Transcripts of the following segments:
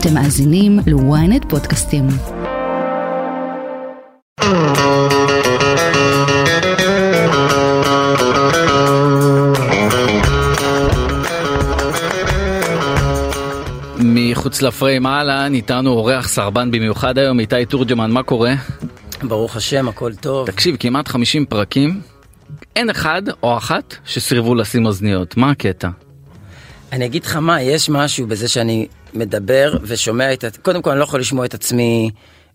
אתם מאזינים ל-ynet פודקאסטים. מחוץ לפריים אהלן, איתנו אורח סרבן במיוחד היום, איתי תורג'מן, מה קורה? ברוך השם, הכל טוב. תקשיב, כמעט 50 פרקים, אין אחד או אחת שסירבו לשים אוזניות, מה הקטע? אני אגיד לך מה, יש משהו בזה שאני מדבר ושומע את... קודם כל, אני לא יכול לשמוע את עצמי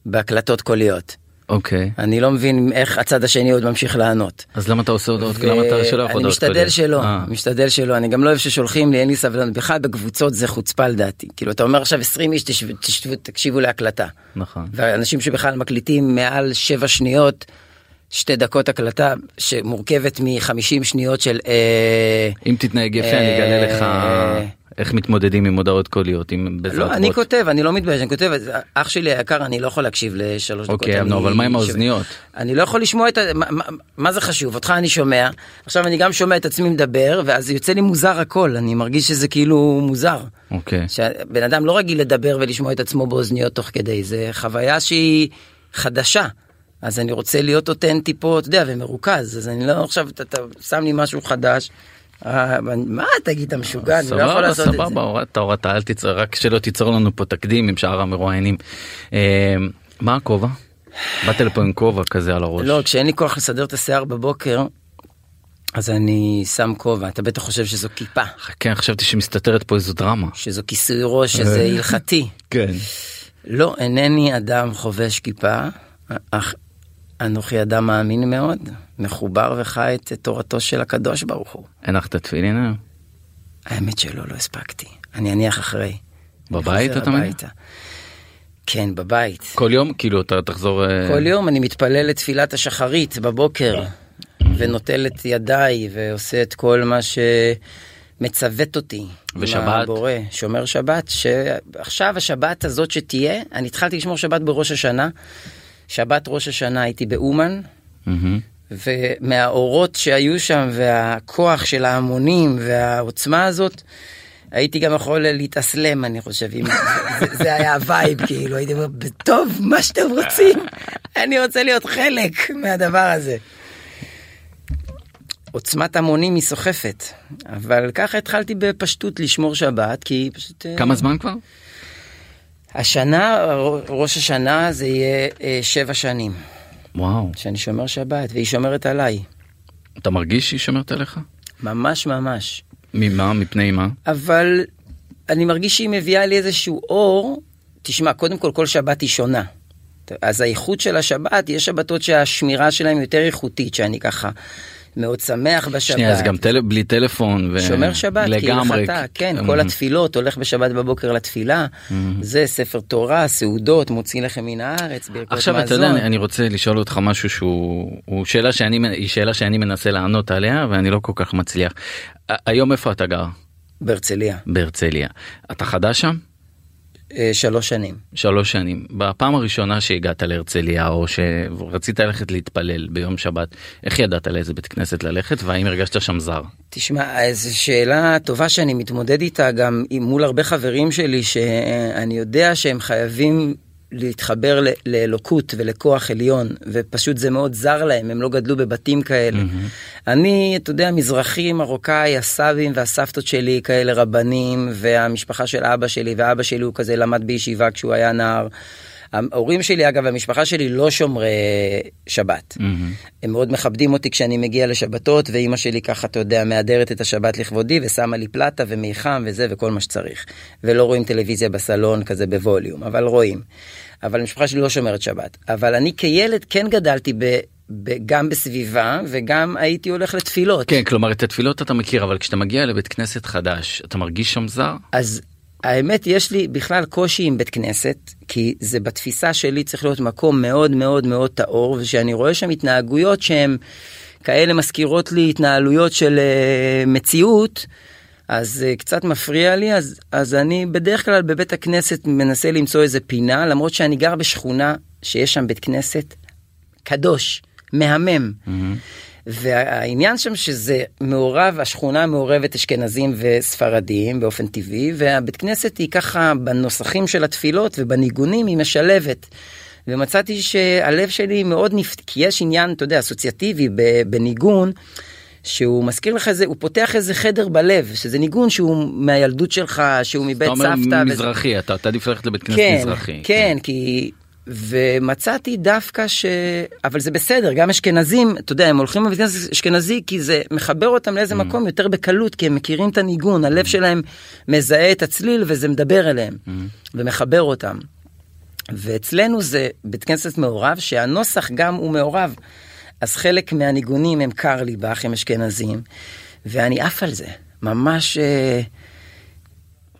בהקלטות קוליות. אוקיי, אני לא מבין איך הצד השני עוד ממשיך לענות. אז למה אתה עושה הודעות? למה אתה שלא יכול אני הודעות משתדל? שלא, אה, משתדל שלא, אני גם לא אוהב ששולחים לי, אין לי סבלנות, בכלל בקבוצות זה חוצפה לדעתי, כאילו אתה אומר עכשיו 20 איש תשב- תשבו- תקשיבו להקלטה, נכון. ואנשים שבכלל מקליטים מעל 7 שניות, שתי דקות הקלטה שמורכבת מ-50 שניות של אה, אם תתנהג יפה אני אגלה לך אה, איך מתמודדים עם הודעות קוליות, עם בעזרת לא, אני. כותב, אני לא מתבייש, אני כותב, אח שלי היקר, אני לא יכול להקשיב לשלוש דקות. אוקיי, אבל מה עם האוזניות? אני לא יכול לשמוע את ה... מה זה חשוב? אותך אני שומע, עכשיו אני גם שומע את עצמי מדבר, ואז יוצא לי מוזר הכל, אני מרגיש שזה כאילו מוזר. אוקיי. שבן אדם לא רגיל לדבר ולשמוע את עצמו באוזניות תוך כדי, זה חוויה שהיא חדשה. אז אני רוצה להיות אותנטי פה, אתה יודע, ומרוכז, אז אני לא עכשיו, אתה, אתה שם לי משהו חדש. אה, מה תגיד, אתה משוגע, אני לא יכול סבבה, לעשות את זה. סבבה, הורדת, הורדת, אל תיצור, רק שלא תיצור לנו פה תקדים עם שאר המרואיינים. אה, מה הכובע? באת לפה עם כובע כזה על הראש. לא, כשאין לי כוח לסדר את השיער בבוקר, אז אני שם כובע. אתה בטח חושב שזו כיפה, כן, חשבתי שמסתתרת פה איזו דרמה. שזו כיסוי ראש, שזה הלכתי. כן. לא, אינני אדם חובש כיפה, אך אנוכי אדם מאמין מאוד, מחובר וחי את תורתו של הקדוש ברוך הוא. הנחת תפילין היום? האמת שלא, לא הספקתי. אני אניח אחרי. בבית אתה מניח? הביתה. כן, בבית. כל יום? כאילו אתה תחזור... אה, כל יום אני מתפלל לתפילת השחרית בבוקר, ונוטל את ידיי, ועושה את כל מה שמצוות אותי. ושבת? הבורא, שומר שבת, שעכשיו השבת הזאת שתהיה, אני התחלתי לשמור שבת בראש השנה. שבת ראש השנה הייתי באומן, מהמם. ומהאורות שהיו שם, והכוח של ההמונים, והעוצמה הזאת, הייתי גם יכול להתאסלם, אני חושב, אם זה, זה היה ה vibe, כאילו, הייתי אומר, טוב, מה שאתם רוצים, אני רוצה להיות חלק מהדבר הזה. עוצמת המונים היא סוחפת, אבל ככה התחלתי בפשטות לשמור שבת, כי פשוט... אה, כמה זמן כבר? השנה, ראש השנה זה יהיה אה, שבע שנים, וואו. שאני שומר שבת, והיא שומרת עליי. אתה מרגיש שהיא שומרת עליך? ממש ממש. ממה? מפני מה? אבל אני מרגיש שהיא מביאה לי איזשהו אור. תשמע, קודם כל, כל שבת היא שונה. אז האיכות של השבת, יש שבתות שהשמירה שלהם יותר איכותית, שאני ככה מאוד שמח בשבת. שנייה, אז גם טל... בלי טלפון ו... שומר שבת, לגמרי. כהלכתה, כן, אמ, כל התפילות, הולך בשבת בבוקר לתפילה, זה ספר תורה, סעודות, מוציא לחם מן הארץ, ברכות עכשיו מזון. אתה יודע, אני- אני רוצה לשאול אותך משהו שהוא הוא שאלה שאני היא שאלה שאני מנסה לענות עליה ואני לא כל כך מצליח. היום איפה אתה גר? בהרצליה, בהרצליה. אתה חדש שם? אה, שלוש שנים. שלוש שנים. בפעם הראשונה שהגעת להרצליה או שרצית ללכת להתפלל ביום שבת, איך ידעת לאיזה בית כנסת ללכת והאם הרגשת שם זר? תשמע, זו שאלה טובה שאני מתמודד איתה גם מול הרבה חברים שלי, שאני יודע שהם חייבים להתחבר ל- לאלוקות ולכוח עליון, ופשוט זה מאוד זר להם, הם לא גדלו בבתים כאלה. אני, אתה יודע, מזרחי, מרוקאי, הסבים והסבתות שלי כאלה רבנים, והמשפחה של אבא שלי, ואבא שלי הוא כזה למד בישיבה כשהוא היה נער. ההורים שלי, אגב, המשפחה שלי לא שומרי שבת. הם מאוד מכבדים אותי כשאני מגיע לשבתות, ואימא שלי ככה, אתה יודע, מהדרת את השבת לכבודי, ושמה לי פלטה ומיחם וזה וכל מה שצריך. ולא רואים טלוויזיה בסלון כזה בווליום, אבל רואים. אבל המשפחה שלי לא שומרת שבת. אבל אני כילד כן גדלתי ב... גם בסביבה וגם הייתי הולך לתפילות. כן, כלומר את התפילות אתה מכיר, אבל כשאתה מגיע לבית כנסת חדש, אתה מרגיש שם זר? אז האמת יש לי בכלל קושי עם בית כנסת כי זה בתפיסה שלי צריך להיות מקום מאוד מאוד מאוד טהור ושאני רואה שם התנהגויות שהן כאלה מזכירות לי התנהלויות של uh, מציאות אז uh, קצת מפריע לי אז אז אני בדרך כלל בבית הכנסת מנסה למצוא איזה פינה למרות שאני גר בשכונה שיש שם בית כנסת קדוש מהמם. והעניין שם שזה מעורב, השכונה מעורבת אשכנזים וספרדים באופן טבעי, והבית כנסת היא ככה בנוסחים של התפילות ובניגונים היא משלבת. ומצאתי שהלב שלי מאוד נפ... כי יש עניין, אתה יודע, אסוציאטיבי בניגון. שהוא מזכיר לך איזה, הוא פותח איזה חדר בלב, שזה ניגון שהוא מהילדות שלך, שהוא מבית סבתא. אתה אומר וזה- מזרחי, אתה עדיף ללכת לבית כנסת כן, מזרחי. כן, כי... ומצאתי דווקא ש... אבל זה בסדר, גם אשכנזים, אתה יודע, הם הולכים לבית כנסת אשכנזי כי זה מחבר אותם לאיזה מקום יותר בקלות, כי הם מכירים את הניגון, הלב שלהם מזהה את הצליל וזה מדבר אליהם, ומחבר אותם. ואצלנו זה בית כנסת מעורב, שהנוסח גם הוא מעורב. אז חלק מהניגונים הם קרליבך, הם אשכנזים, ואני עף על זה, ממש... אה,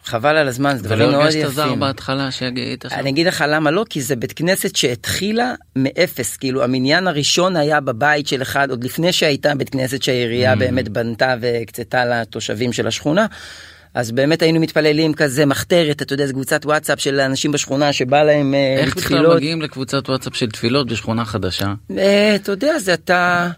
חבל על הזמן, זה דברים ולא מאוד הרגשת זר יפים. בהתחלה שהיית שם? אני אגיד לך למה לא, כי זה בית כנסת שהתחילה מאפס, כאילו המניין הראשון היה בבית של אחד, עוד לפני שהייתה בית כנסת שהעירייה Mm. באמת בנתה והקצתה לתושבים של השכונה. אז באמת היינו מתפללים כזה מחתרת, אתה יודע, זו קבוצת וואטסאפ של אנשים בשכונה שבא להם אה, איך בכלל. מגיעים לקבוצת וואטסאפ של תפילות בשכונה חדשה? אה, אתה יודע, זה אתה,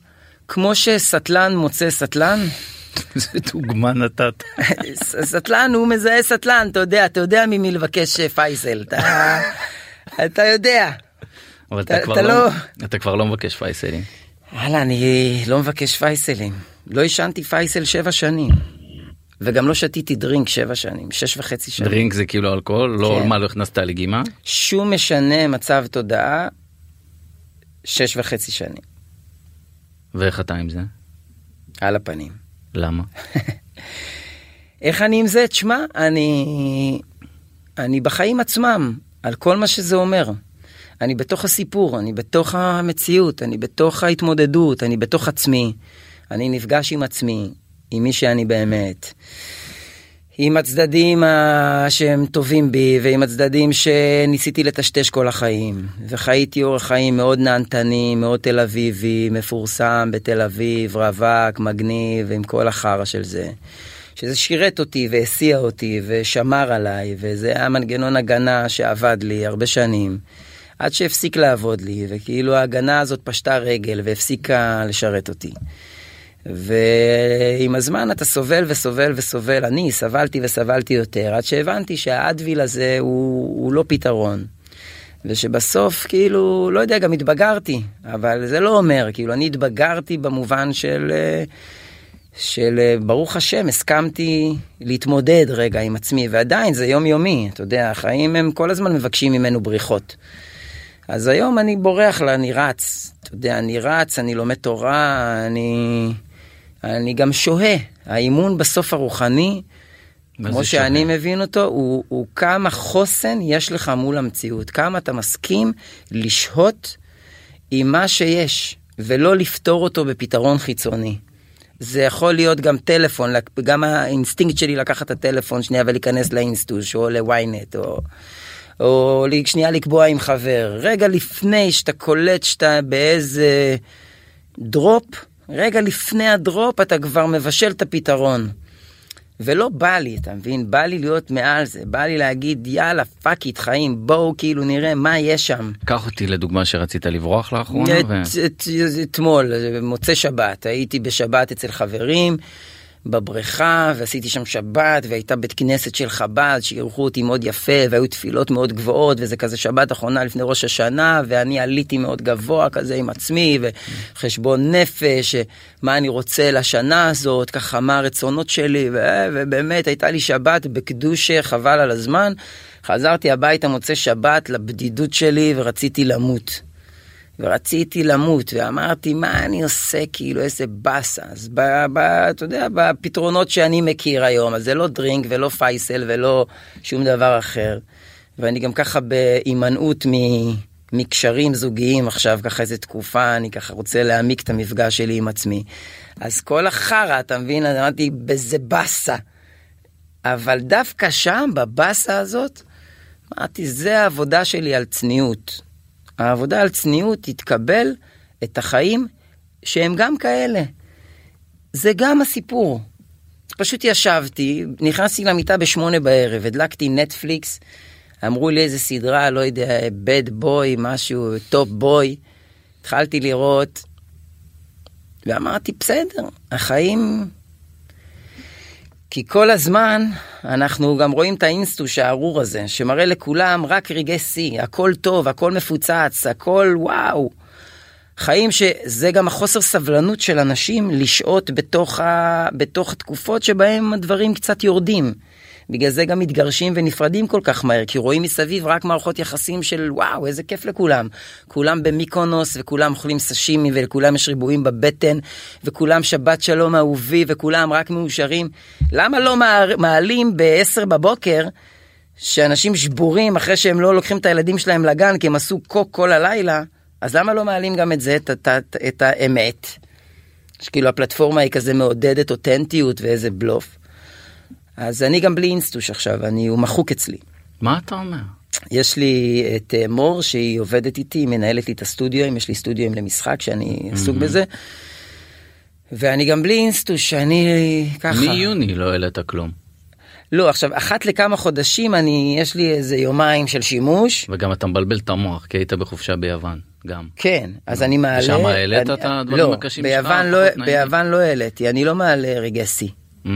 כמו שסטלן מוצא סטלן, איזה דוגמה נתת. סטלן הוא מזהה סטלן, אתה יודע, אתה יודע ממי לבקש אה, פייסל, אתה, אתה יודע. אבל אתה אתה- כבר אתה לא- לא- אתה כבר לא מבקש פייסלים. וואלה, אני לא מבקש פייסלים. לא עישנתי פייסל שבע שנים. וגם לא שתיתי דרינק שבע שנים, שש וחצי שנים. דרינק זה כאילו אלכוהול? לא, כן. מה, לא הכנסת לגימה? שום משנה מצב תודעה, שש וחצי שנים. ואיך אתה עם זה? על הפנים. למה? איך אני עם זה? תשמע, אני... אני בחיים עצמם, על כל מה שזה אומר. אני בתוך הסיפור, אני בתוך המציאות, אני בתוך ההתמודדות, אני בתוך עצמי. אני נפגש עם עצמי, עם מי שאני באמת. עם הצדדים ה- שהם טובים בי ועם הצדדים שניסיתי לטשטש כל החיים. וחייתי אורח חיים מאוד נהנתני, מאוד תל אביבי, מפורסם בתל אביב, רווק, מגניב, עם כל החרא של זה. שזה שירת אותי והסיע אותי ושמר עליי, וזה היה מנגנון הגנה שעבד לי הרבה שנים. עד שהפסיק לעבוד לי, וכאילו ההגנה הזאת פשטה רגל והפסיקה לשרת אותי. ועם הזמן אתה סובל וסובל וסובל, אני סבלתי וסבלתי יותר, עד שהבנתי שהאדוויל הזה הוא, הוא לא פתרון. ושבסוף כאילו, לא יודע, גם התבגרתי, אבל זה לא אומר, כאילו אני התבגרתי במובן של, אה, של אה, ברוך השם, הסכמתי להתמודד רגע עם עצמי, ועדיין זה יומיומי, אתה יודע, החיים הם כל הזמן מבקשים ממנו בריחות. אז היום אני בורח לה, אני רץ, אתה יודע, אני רץ, אני לומד תורה, אני, אני גם שוהה. האימון בסוף הרוחני, כמו שאני שוהה? מבין אותו, הוא, הוא כמה חוסן יש לך מול המציאות, כמה אתה מסכים לשהות עם מה שיש, ולא לפתור אותו בפתרון חיצוני. זה יכול להיות גם טלפון, גם האינסטינקט שלי לקחת את הטלפון שנייה ולהיכנס לאינסטוש או ל Ynet או, או שנייה לקבוע עם חבר. רגע לפני שאתה קולט שאתה באיזה drop, רגע לפני ה drop אתה כבר מבשל את הפתרון. ולא בא לי, אתה מבין? בא לי להיות מעל זה, בא לי להגיד יאללה fuck it חיים, בואו כאילו נראה מה יש שם. קח אותי לדוגמה שרצית לברוח לאחרונה. אתמול, מוצאי שבת, הייתי בשבת אצל חברים בבריכה ועשיתי שם שבת והייתה בית כנסת של חב"ד שאירחו אותי מאוד יפה והיו תפילות מאוד גבוהות וזה כזה שבת אחרונה לפני ראש השנה ואני עליתי מאוד גבוה כזה עם עצמי וחשבון נפש מה אני רוצה לשנה הזאת ככה מה הרצונות שלי ו- ובאמת הייתה לי שבת בקדושה חבל על הזמן חזרתי הביתה מוצא שבת לבדידות שלי ורציתי למות. ורציתי למות, ואמרתי, מה אני עושה, כאילו, איזה באסה. אז ב, ב, אתה יודע, בפתרונות שאני מכיר היום, אז זה לא דרינק ולא פייסל ולא שום דבר אחר. ואני גם ככה בהימנעות מ... מקשרים זוגיים עכשיו, ככה איזה תקופה, אני ככה רוצה להעמיק את המפגש שלי עם עצמי. אז כל החרא, אתה מבין, אמרתי, בזה באסה. אבל דווקא שם, בבאסה הזאת, אמרתי, זה העבודה שלי על צניעות. העבודה על צניעות תתקבל את החיים שהם גם כאלה. זה גם הסיפור. פשוט ישבתי, נכנסתי למיטה בשמונה בערב, הדלקתי נטפליקס, אמרו לי איזה סדרה, לא יודע, Bad Boy, משהו, Top Boy. התחלתי לראות, ואמרתי, בסדר, החיים... כי כל הזמן אנחנו גם רואים את האינסטוש הארור הזה, שמראה לכולם רק רגעי שיא, הכל טוב, הכל מפוצץ, הכל וואו. חיים שזה גם החוסר סבלנות של אנשים לשהות בתוך, ה... בתוך תקופות שבהם הדברים קצת יורדים. בגלל זה גם מתגרשים ונפרדים כל כך מהר, כי רואים מסביב רק מערכות יחסים של וואו, איזה כיף לכולם. כולם במיקונוס, וכולם אוכלים סשימי, ולכולם יש ריבועים בבטן, וכולם שבת שלום אהובי, וכולם רק מאושרים. למה לא מעלים ב-10 בבוקר, שאנשים שבורים אחרי שהם לא לוקחים את הילדים שלהם לגן, כי הם עשו קוק כל הלילה, אז למה לא מעלים גם את זה, את, את, את, את האמת? שכאילו הפלטפורמה היא כזה מעודדת אותנטיות ואיזה בלוף. אז אני גם בלי אינסטוש עכשיו, אני, הוא מחוק אצלי. מה אתה אומר? יש לי את uh, מור שהיא עובדת איתי, היא מנהלת לי את הסטודיו, יש לי סטודיו למשחק שאני עסוק mm-hmm. בזה. ואני גם בלי אינסטוש, שאני ככה. מיוני לא העלית כלום. לא, עכשיו, אחת לכמה חודשים אני, יש לי איזה יומיים של שימוש. וגם אתה מבלבל את המוח, כי היית בחופשה ביוון, גם. כן, אז אני מעלה... ושם העלית את הדברים הקשים שלך? לא, ביוון לא העליתי, אני לא מעלה רגעי שיא. Mm.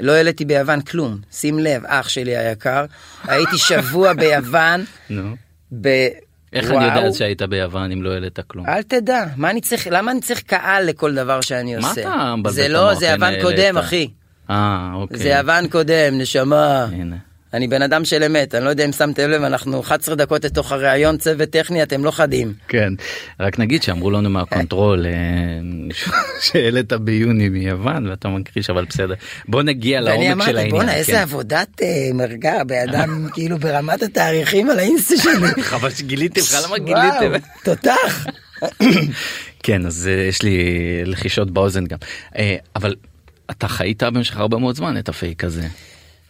לא העליתי ביוון כלום, שים לב, אח שלי היקר, הייתי שבוע ביוון. נו. ב... איך וואו. אני יודעת שהיית ביוון אם לא העלית כלום? אל תדע, מה אני צריך, למה אני צריך קהל לכל דבר שאני עושה? מה אתה מבלבל זה לא, זה יוון קודם, אחי. אה, אוקיי. זה יוון קודם, נשמה. הנה. אני בן אדם של אמת, אני לא יודע אם שמתם לב, אנחנו 11 דקות לתוך הראיון צוות טכני, אתם לא חדים. כן, רק נגיד שאמרו לנו מהקונטרול אה, שהעלית ביוני מיוון ואתה מכחיש, אבל בסדר. בוא נגיע לעומק של העניין. ואני אמרתי, בואנה, איזה כן. עבודת אה, מרגע, באדם כאילו ברמת התאריכים על האינסטה שלי. חבל שגיליתם, למה גיליתם? תותח. כן, אז אה, יש לי לחישות באוזן גם. אבל אתה חיית במשך הרבה מאוד זמן את הפייק הזה.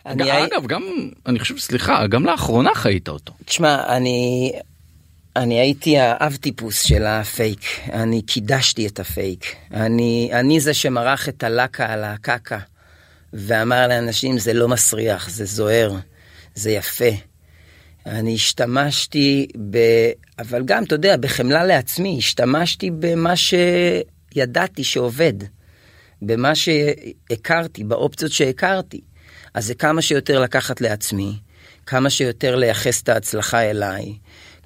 אני אגב, גם, אני חושב, סליחה, גם לאחרונה חיית אותו. תשמע, אני, אני הייתי האב טיפוס של הפייק, אני קידשתי את הפייק. אני, אני זה שמרח את הלקה על הקקה, ואמר לאנשים, זה לא מסריח, זה זוהר, זה יפה. אני השתמשתי ב... אבל גם, אתה יודע, בחמלה לעצמי, השתמשתי במה שידעתי שעובד, במה שהכרתי, באופציות שהכרתי. אז זה כמה שיותר לקחת לעצמי, כמה שיותר לייחס את ההצלחה אליי,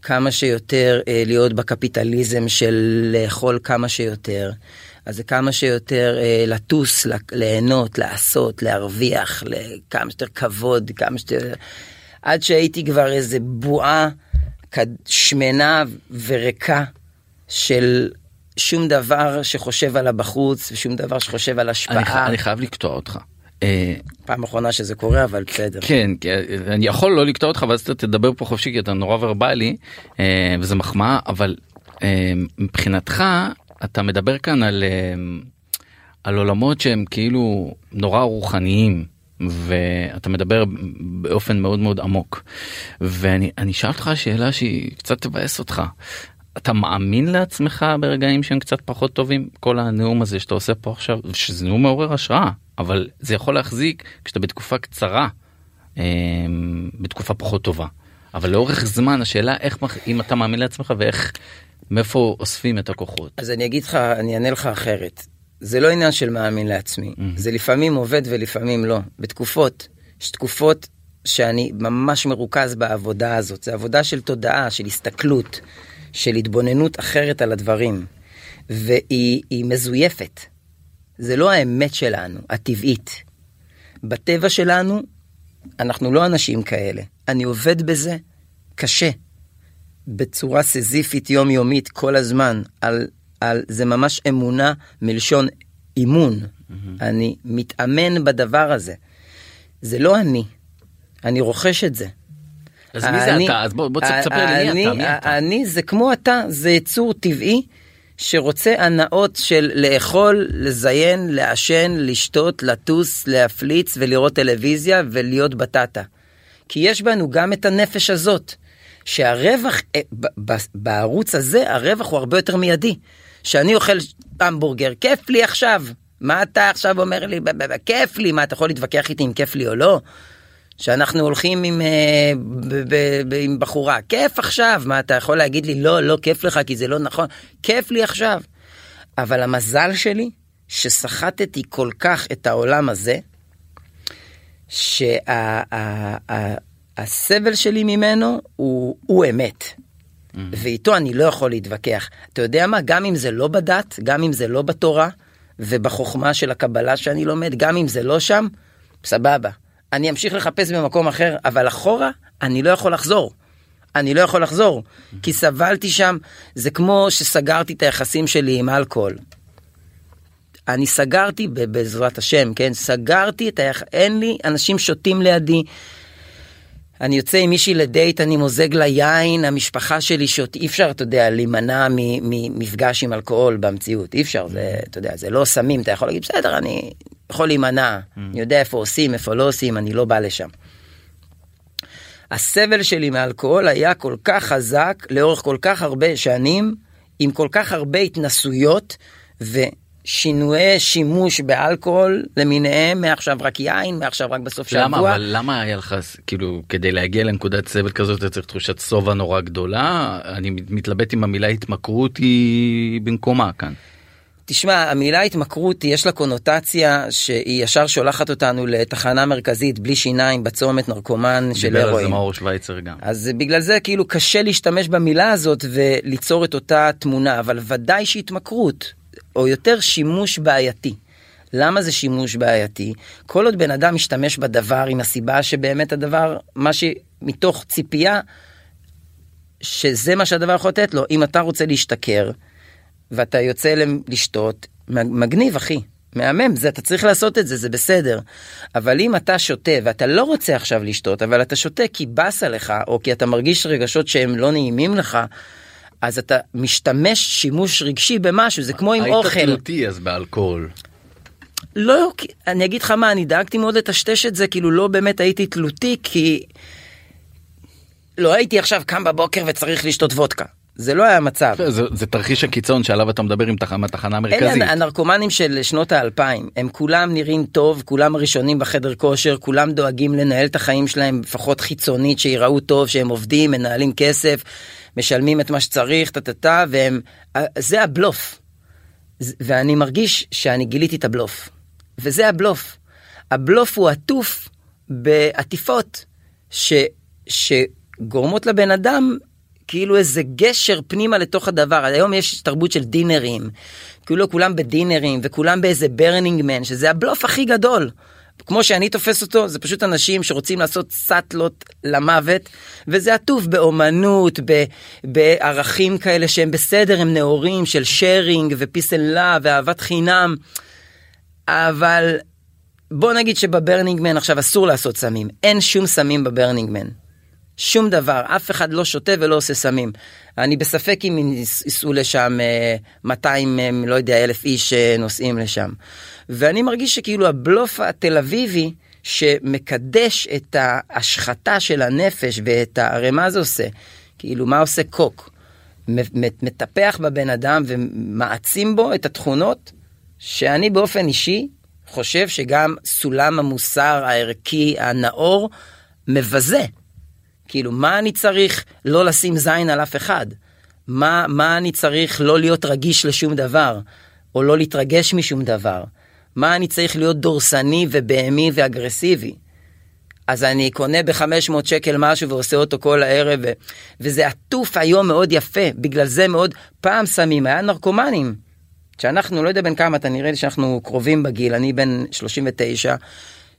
כמה שיותר אה, להיות בקפיטליזם של לאכול כמה שיותר. אז זה כמה שיותר אה, לטוס, ליהנות, לעשות, להרוויח, לכמה שיותר כבוד, כמה שיותר... עד שהייתי כבר איזה בועה שמנה וריקה של שום דבר שחושב על הבחוץ ושום דבר שחושב על השפעה. אני, אני חייב לקטוע אותך. אה, פעם אחרונה שזה קורה אבל בסדר. כן, אני יכול לא לקטוע אותך ואז אתה תדבר פה חופשי כי אתה נורא ורבלי אה, וזה מחמאה אבל אה, מבחינתך אתה מדבר כאן על על עולמות שהם כאילו נורא רוחניים ואתה מדבר באופן מאוד מאוד עמוק. ואני אשאל אותך שאלה שהיא קצת תבאס אותך. אתה מאמין לעצמך ברגעים שהם קצת פחות טובים? כל הנאום הזה שאתה עושה פה עכשיו שזה נאום מעורר השראה אבל זה יכול להחזיק כשאתה בתקופה קצרה אמ, בתקופה פחות טובה אבל לאורך זמן השאלה איך אם אתה מאמין לעצמך ואיך מאיפה אוספים את הכוחות. אז אני אגיד לך אני אענה לך אחרת זה לא עניין של מאמין לעצמי mm-hmm. זה לפעמים עובד ולפעמים לא בתקופות יש תקופות שאני ממש מרוכז בעבודה הזאת זה עבודה של תודעה של הסתכלות. של התבוננות אחרת על הדברים, והיא מזויפת. זה לא האמת שלנו, הטבעית. בטבע שלנו, אנחנו לא אנשים כאלה. אני עובד בזה קשה, בצורה סיזיפית יומיומית כל הזמן, על, על זה ממש אמונה מלשון אימון. Mm-hmm. אני מתאמן בדבר הזה. זה לא אני, אני רוכש את זה. אז מי זה אתה? אז בוא, בוא תספר לי מי אתה, מי אתה. אני זה כמו אתה, זה יצור טבעי שרוצה הנאות של לאכול, לזיין, לעשן, לשתות, לטוס, להפליץ ולראות טלוויזיה ולהיות בטטה. כי יש בנו גם את הנפש הזאת, שהרווח, אה, בערוץ הזה הרווח הוא הרבה יותר מיידי. שאני אוכל המבורגר, כיף לי עכשיו. מה אתה עכשיו אומר לי, כיף לי, מה אתה יכול להתווכח איתי אם כיף לי או לא? שאנחנו הולכים עם, אה, ב, ב, ב, עם בחורה, כיף עכשיו, מה אתה יכול להגיד לי לא, לא כיף לך כי זה לא נכון, כיף לי עכשיו. אבל המזל שלי, שסחטתי כל כך את העולם הזה, שהסבל שלי ממנו הוא, הוא אמת. Mm-hmm. ואיתו אני לא יכול להתווכח. אתה יודע מה? גם אם זה לא בדת, גם אם זה לא בתורה, ובחוכמה של הקבלה שאני לומד, גם אם זה לא שם, סבבה. אני אמשיך לחפש במקום אחר, אבל אחורה אני לא יכול לחזור. אני לא יכול לחזור, כי סבלתי שם, זה כמו שסגרתי את היחסים שלי עם אלכוהול. אני סגרתי, בעזרת השם, כן? סגרתי את היחסים, אין לי אנשים שותים לידי. אני יוצא עם מישהי לדייט, אני מוזג לה יין, המשפחה שלי שותה, אי אפשר, אתה יודע, להימנע ממפגש עם אלכוהול במציאות, אי אפשר, זה, אתה יודע, זה לא סמים, אתה יכול להגיד, בסדר, אני יכול להימנע, אני יודע איפה עושים, איפה לא עושים, אני לא בא לשם. הסבל שלי מאלכוהול היה כל כך חזק לאורך כל כך הרבה שנים, עם כל כך הרבה התנסויות ושינויי שימוש באלכוהול למיניהם, מעכשיו רק יין, מעכשיו רק בסוף שבוע. למה, אבל למה היה לך, כאילו, כדי להגיע לנקודת סבל כזאת אתה צריך תחושת שובע נורא גדולה? אני מתלבט אם המילה התמכרות היא במקומה כאן. תשמע, המילה התמכרות יש לה קונוטציה שהיא ישר שולחת אותנו לתחנה מרכזית בלי שיניים בצומת נרקומן של הרואין. דיבר על זה מאור שווייצר גם. אז בגלל זה כאילו קשה להשתמש במילה הזאת וליצור את אותה תמונה, אבל ודאי שהתמכרות, או יותר שימוש בעייתי. למה זה שימוש בעייתי? כל עוד בן אדם משתמש בדבר עם הסיבה שבאמת הדבר, מה שמתוך ציפייה, שזה מה שהדבר יכול לתת לו, אם אתה רוצה להשתכר, ואתה יוצא לשתות, מגניב אחי, מהמם, זה, אתה צריך לעשות את זה, זה בסדר. אבל אם אתה שותה ואתה לא רוצה עכשיו לשתות, אבל אתה שותה כי באסה לך, או כי אתה מרגיש רגשות שהם לא נעימים לך, אז אתה משתמש שימוש רגשי במשהו, זה כמו עם אוכל. היית תלותי אז באלכוהול. לא, אני אגיד לך מה, אני דאגתי מאוד לטשטש את זה, כאילו לא באמת הייתי תלותי, כי לא הייתי עכשיו קם בבוקר וצריך לשתות וודקה. זה לא היה מצב. זה, זה תרחיש הקיצון שעליו אתה מדבר עם תחנה, תחנה מרכזית. אלה הנרקומנים של שנות האלפיים, הם כולם נראים טוב, כולם הראשונים בחדר כושר, כולם דואגים לנהל את החיים שלהם לפחות חיצונית, שיראו טוב, שהם עובדים, מנהלים כסף, משלמים את מה שצריך, טה-טה-טה, והם... זה הבלוף. ואני מרגיש שאני גיליתי את הבלוף. וזה הבלוף. הבלוף הוא עטוף בעטיפות ש... שגורמות לבן אדם כאילו איזה גשר פנימה לתוך הדבר. היום יש תרבות של דינרים, כאילו כולם בדינרים וכולם באיזה Burning Man, שזה הבלוף הכי גדול. כמו שאני תופס אותו, זה פשוט אנשים שרוצים לעשות סטלות למוות, וזה עטוף באומנות, ב, בערכים כאלה שהם בסדר, הם נאורים של sharing ו peace and love ואהבת חינם, אבל בוא נגיד שב Burning Man עכשיו אסור לעשות סמים, אין שום סמים ב Burning Man. שום דבר, אף אחד לא שותה ולא עושה סמים. אני בספק אם ייסעו לשם 200, אה, אה, לא יודע, אלף איש אה, לשם. ואני מרגיש שכאילו הבלוף התל אביבי, שמקדש את ההשחתה של הנפש ואת ה... הרי מה זה עושה? כאילו, מה עושה קוק? מטפח בבן אדם ומעצים בו את התכונות שאני באופן אישי חושב שגם סולם המוסר הערכי הנאור מבזה. כאילו, מה אני צריך לא לשים זין על אף אחד? מה, מה אני צריך לא להיות רגיש לשום דבר, או לא להתרגש משום דבר? מה אני צריך להיות דורסני ובהמי ואגרסיבי? אז אני קונה ב-500 שקל משהו ועושה אותו כל הערב, ו... וזה עטוף היום מאוד יפה, בגלל זה מאוד, פעם שמים, היה נרקומנים, שאנחנו, לא יודע בין כמה, אתה נראה לי שאנחנו קרובים בגיל, אני בן 39,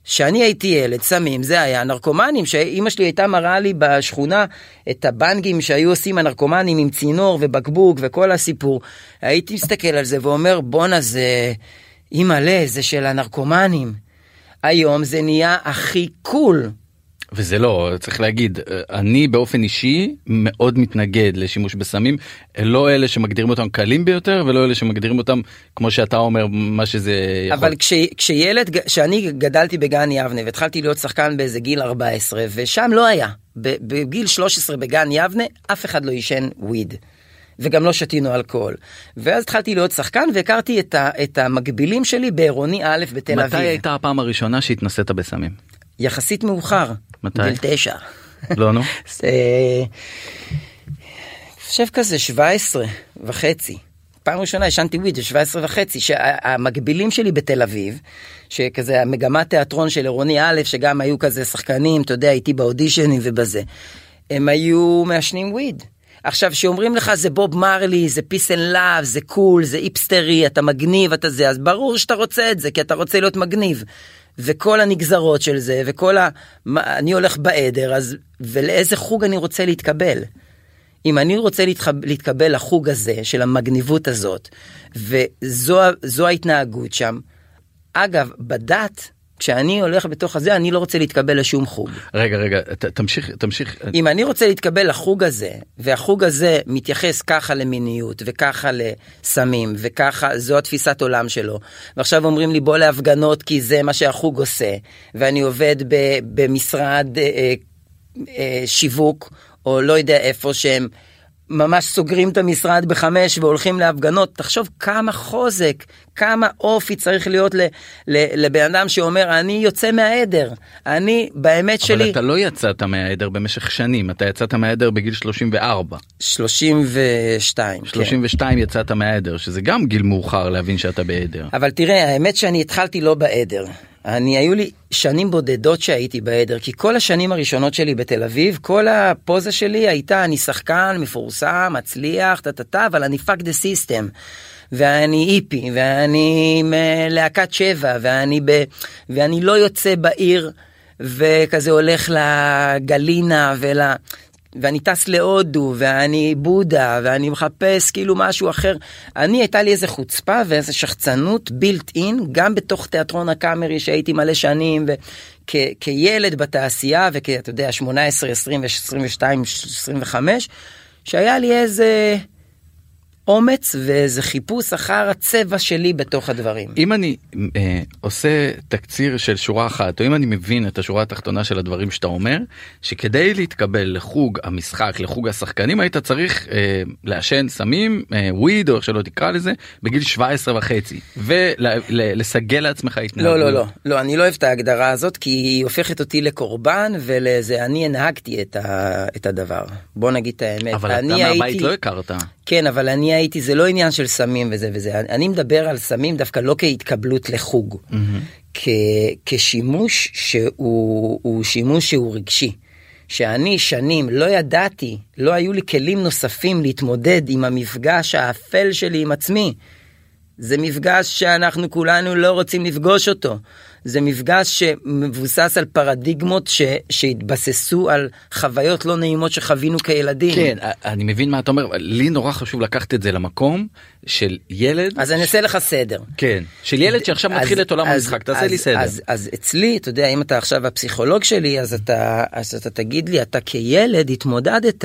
כשאני הייתי ילד, סמים, זה היה נרקומנים, שאימא שלי הייתה מראה לי בשכונה את הבנגים שהיו עושים הנרקומנים עם צינור ובקבוק וכל הסיפור. הייתי מסתכל על זה ואומר, בואנה זה, אימא'לה, זה של הנרקומנים. היום זה נהיה הכי קול. וזה לא צריך להגיד אני באופן אישי מאוד מתנגד לשימוש בסמים לא אלה שמגדירים אותם קלים ביותר ולא אלה שמגדירים אותם כמו שאתה אומר מה שזה יכול. אבל כש, כשילד כשאני גדלתי בגן יבנה והתחלתי להיות שחקן באיזה גיל 14 ושם לא היה בגיל 13 בגן יבנה אף אחד לא עישן וויד. וגם לא שתינו אלכוהול. ואז התחלתי להיות שחקן והכרתי את, ה, את המקבילים שלי בעירוני א' בתל מתי אביב. מתי הייתה הפעם הראשונה שהתנסית בסמים? יחסית מאוחר. מתי? גיל תשע. לא נו. חושב כזה 17 וחצי. פעם ראשונה עישנתי weed, 17 וחצי, שהמקבילים שלי בתל אביב, שכזה המגמת תיאטרון של עירוני א', שגם היו כזה שחקנים, אתה יודע, איתי באודישנים ובזה, הם היו מעשנים weed. עכשיו שאומרים לך זה בוב מרלי זה peace and love זה cool זה היפסטרי אתה מגניב אתה זה אז ברור שאתה רוצה את זה כי אתה רוצה להיות מגניב. וכל הנגזרות של זה וכל ה... מה, אני הולך בעדר אז ולאיזה חוג אני רוצה להתקבל. אם אני רוצה להתחב, להתקבל לחוג הזה של המגניבות הזאת וזו ההתנהגות שם. אגב בדת כשאני הולך בתוך הזה אני לא רוצה להתקבל לשום חוג. רגע רגע ת, תמשיך תמשיך אם אני רוצה להתקבל לחוג הזה והחוג הזה מתייחס ככה למיניות וככה לסמים וככה זו התפיסת עולם שלו ועכשיו אומרים לי בוא להפגנות כי זה מה שהחוג עושה ואני עובד ב, במשרד אה, אה, אה, שיווק או לא יודע איפה שהם. ממש סוגרים את המשרד בחמש והולכים להפגנות, תחשוב כמה חוזק, כמה אופי צריך להיות ל, ל, לבן אדם שאומר אני יוצא מהעדר, אני באמת אבל שלי... אבל אתה לא יצאת מהעדר במשך שנים, אתה יצאת מהעדר בגיל 34. 32. 32 כן. יצאת מהעדר, שזה גם גיל מאוחר להבין שאתה בעדר. אבל תראה, האמת שאני התחלתי לא בעדר. אני, היו לי שנים בודדות שהייתי בעדר, כי כל השנים הראשונות שלי בתל אביב, כל הפוזה שלי הייתה, אני שחקן, מפורסם, מצליח, טה טה טה, אבל אני fuck the system. ואני היפי, ואני מלהקת שבע, ואני, ב, ואני לא יוצא בעיר, וכזה הולך לגלינה ול... ואני טס להודו ואני בודה ואני מחפש כאילו משהו אחר. אני הייתה לי איזה חוצפה ואיזה שחצנות בילט אין גם בתוך תיאטרון הקאמרי שהייתי מלא שנים וכילד בתעשייה וכאתה יודע 18 20 22 25 שהיה לי איזה. אומץ ואיזה חיפוש אחר הצבע שלי בתוך הדברים. אם אני אה, עושה תקציר של שורה אחת, או אם אני מבין את השורה התחתונה של הדברים שאתה אומר, שכדי להתקבל לחוג המשחק, לחוג השחקנים, היית צריך אה, לעשן סמים, אה, וויד או איך שלא תקרא לזה, בגיל 17 וחצי, ולסגל לעצמך התנהגות. לא, לא, לא, לא, אני לא אוהב את ההגדרה הזאת, כי היא הופכת אותי לקורבן, ולזה אני הנהגתי את, ה, את הדבר. בוא נגיד את האמת. אבל אתה מהבית הייתי... לא הכרת. כן, אבל אני הייתי, זה לא עניין של סמים וזה וזה, אני מדבר על סמים דווקא לא כהתקבלות לחוג, mm-hmm. כ, כשימוש שהוא שימוש שהוא רגשי. שאני שנים לא ידעתי, לא היו לי כלים נוספים להתמודד עם המפגש האפל שלי עם עצמי. זה מפגש שאנחנו כולנו לא רוצים לפגוש אותו. זה מפגש שמבוסס על פרדיגמות ש, שהתבססו על חוויות לא נעימות שחווינו כילדים. כן, אני מבין מה אתה אומר, לי נורא חשוב לקחת את זה למקום של ילד. אז אני אעשה לך סדר. כן, של ילד שעכשיו אז, מתחיל את עולם אז, המשחק, תעשה אז, לי סדר. אז, אז אצלי, אתה יודע, אם אתה עכשיו הפסיכולוג שלי, אז אתה, אז אתה תגיד לי, אתה כילד התמודדת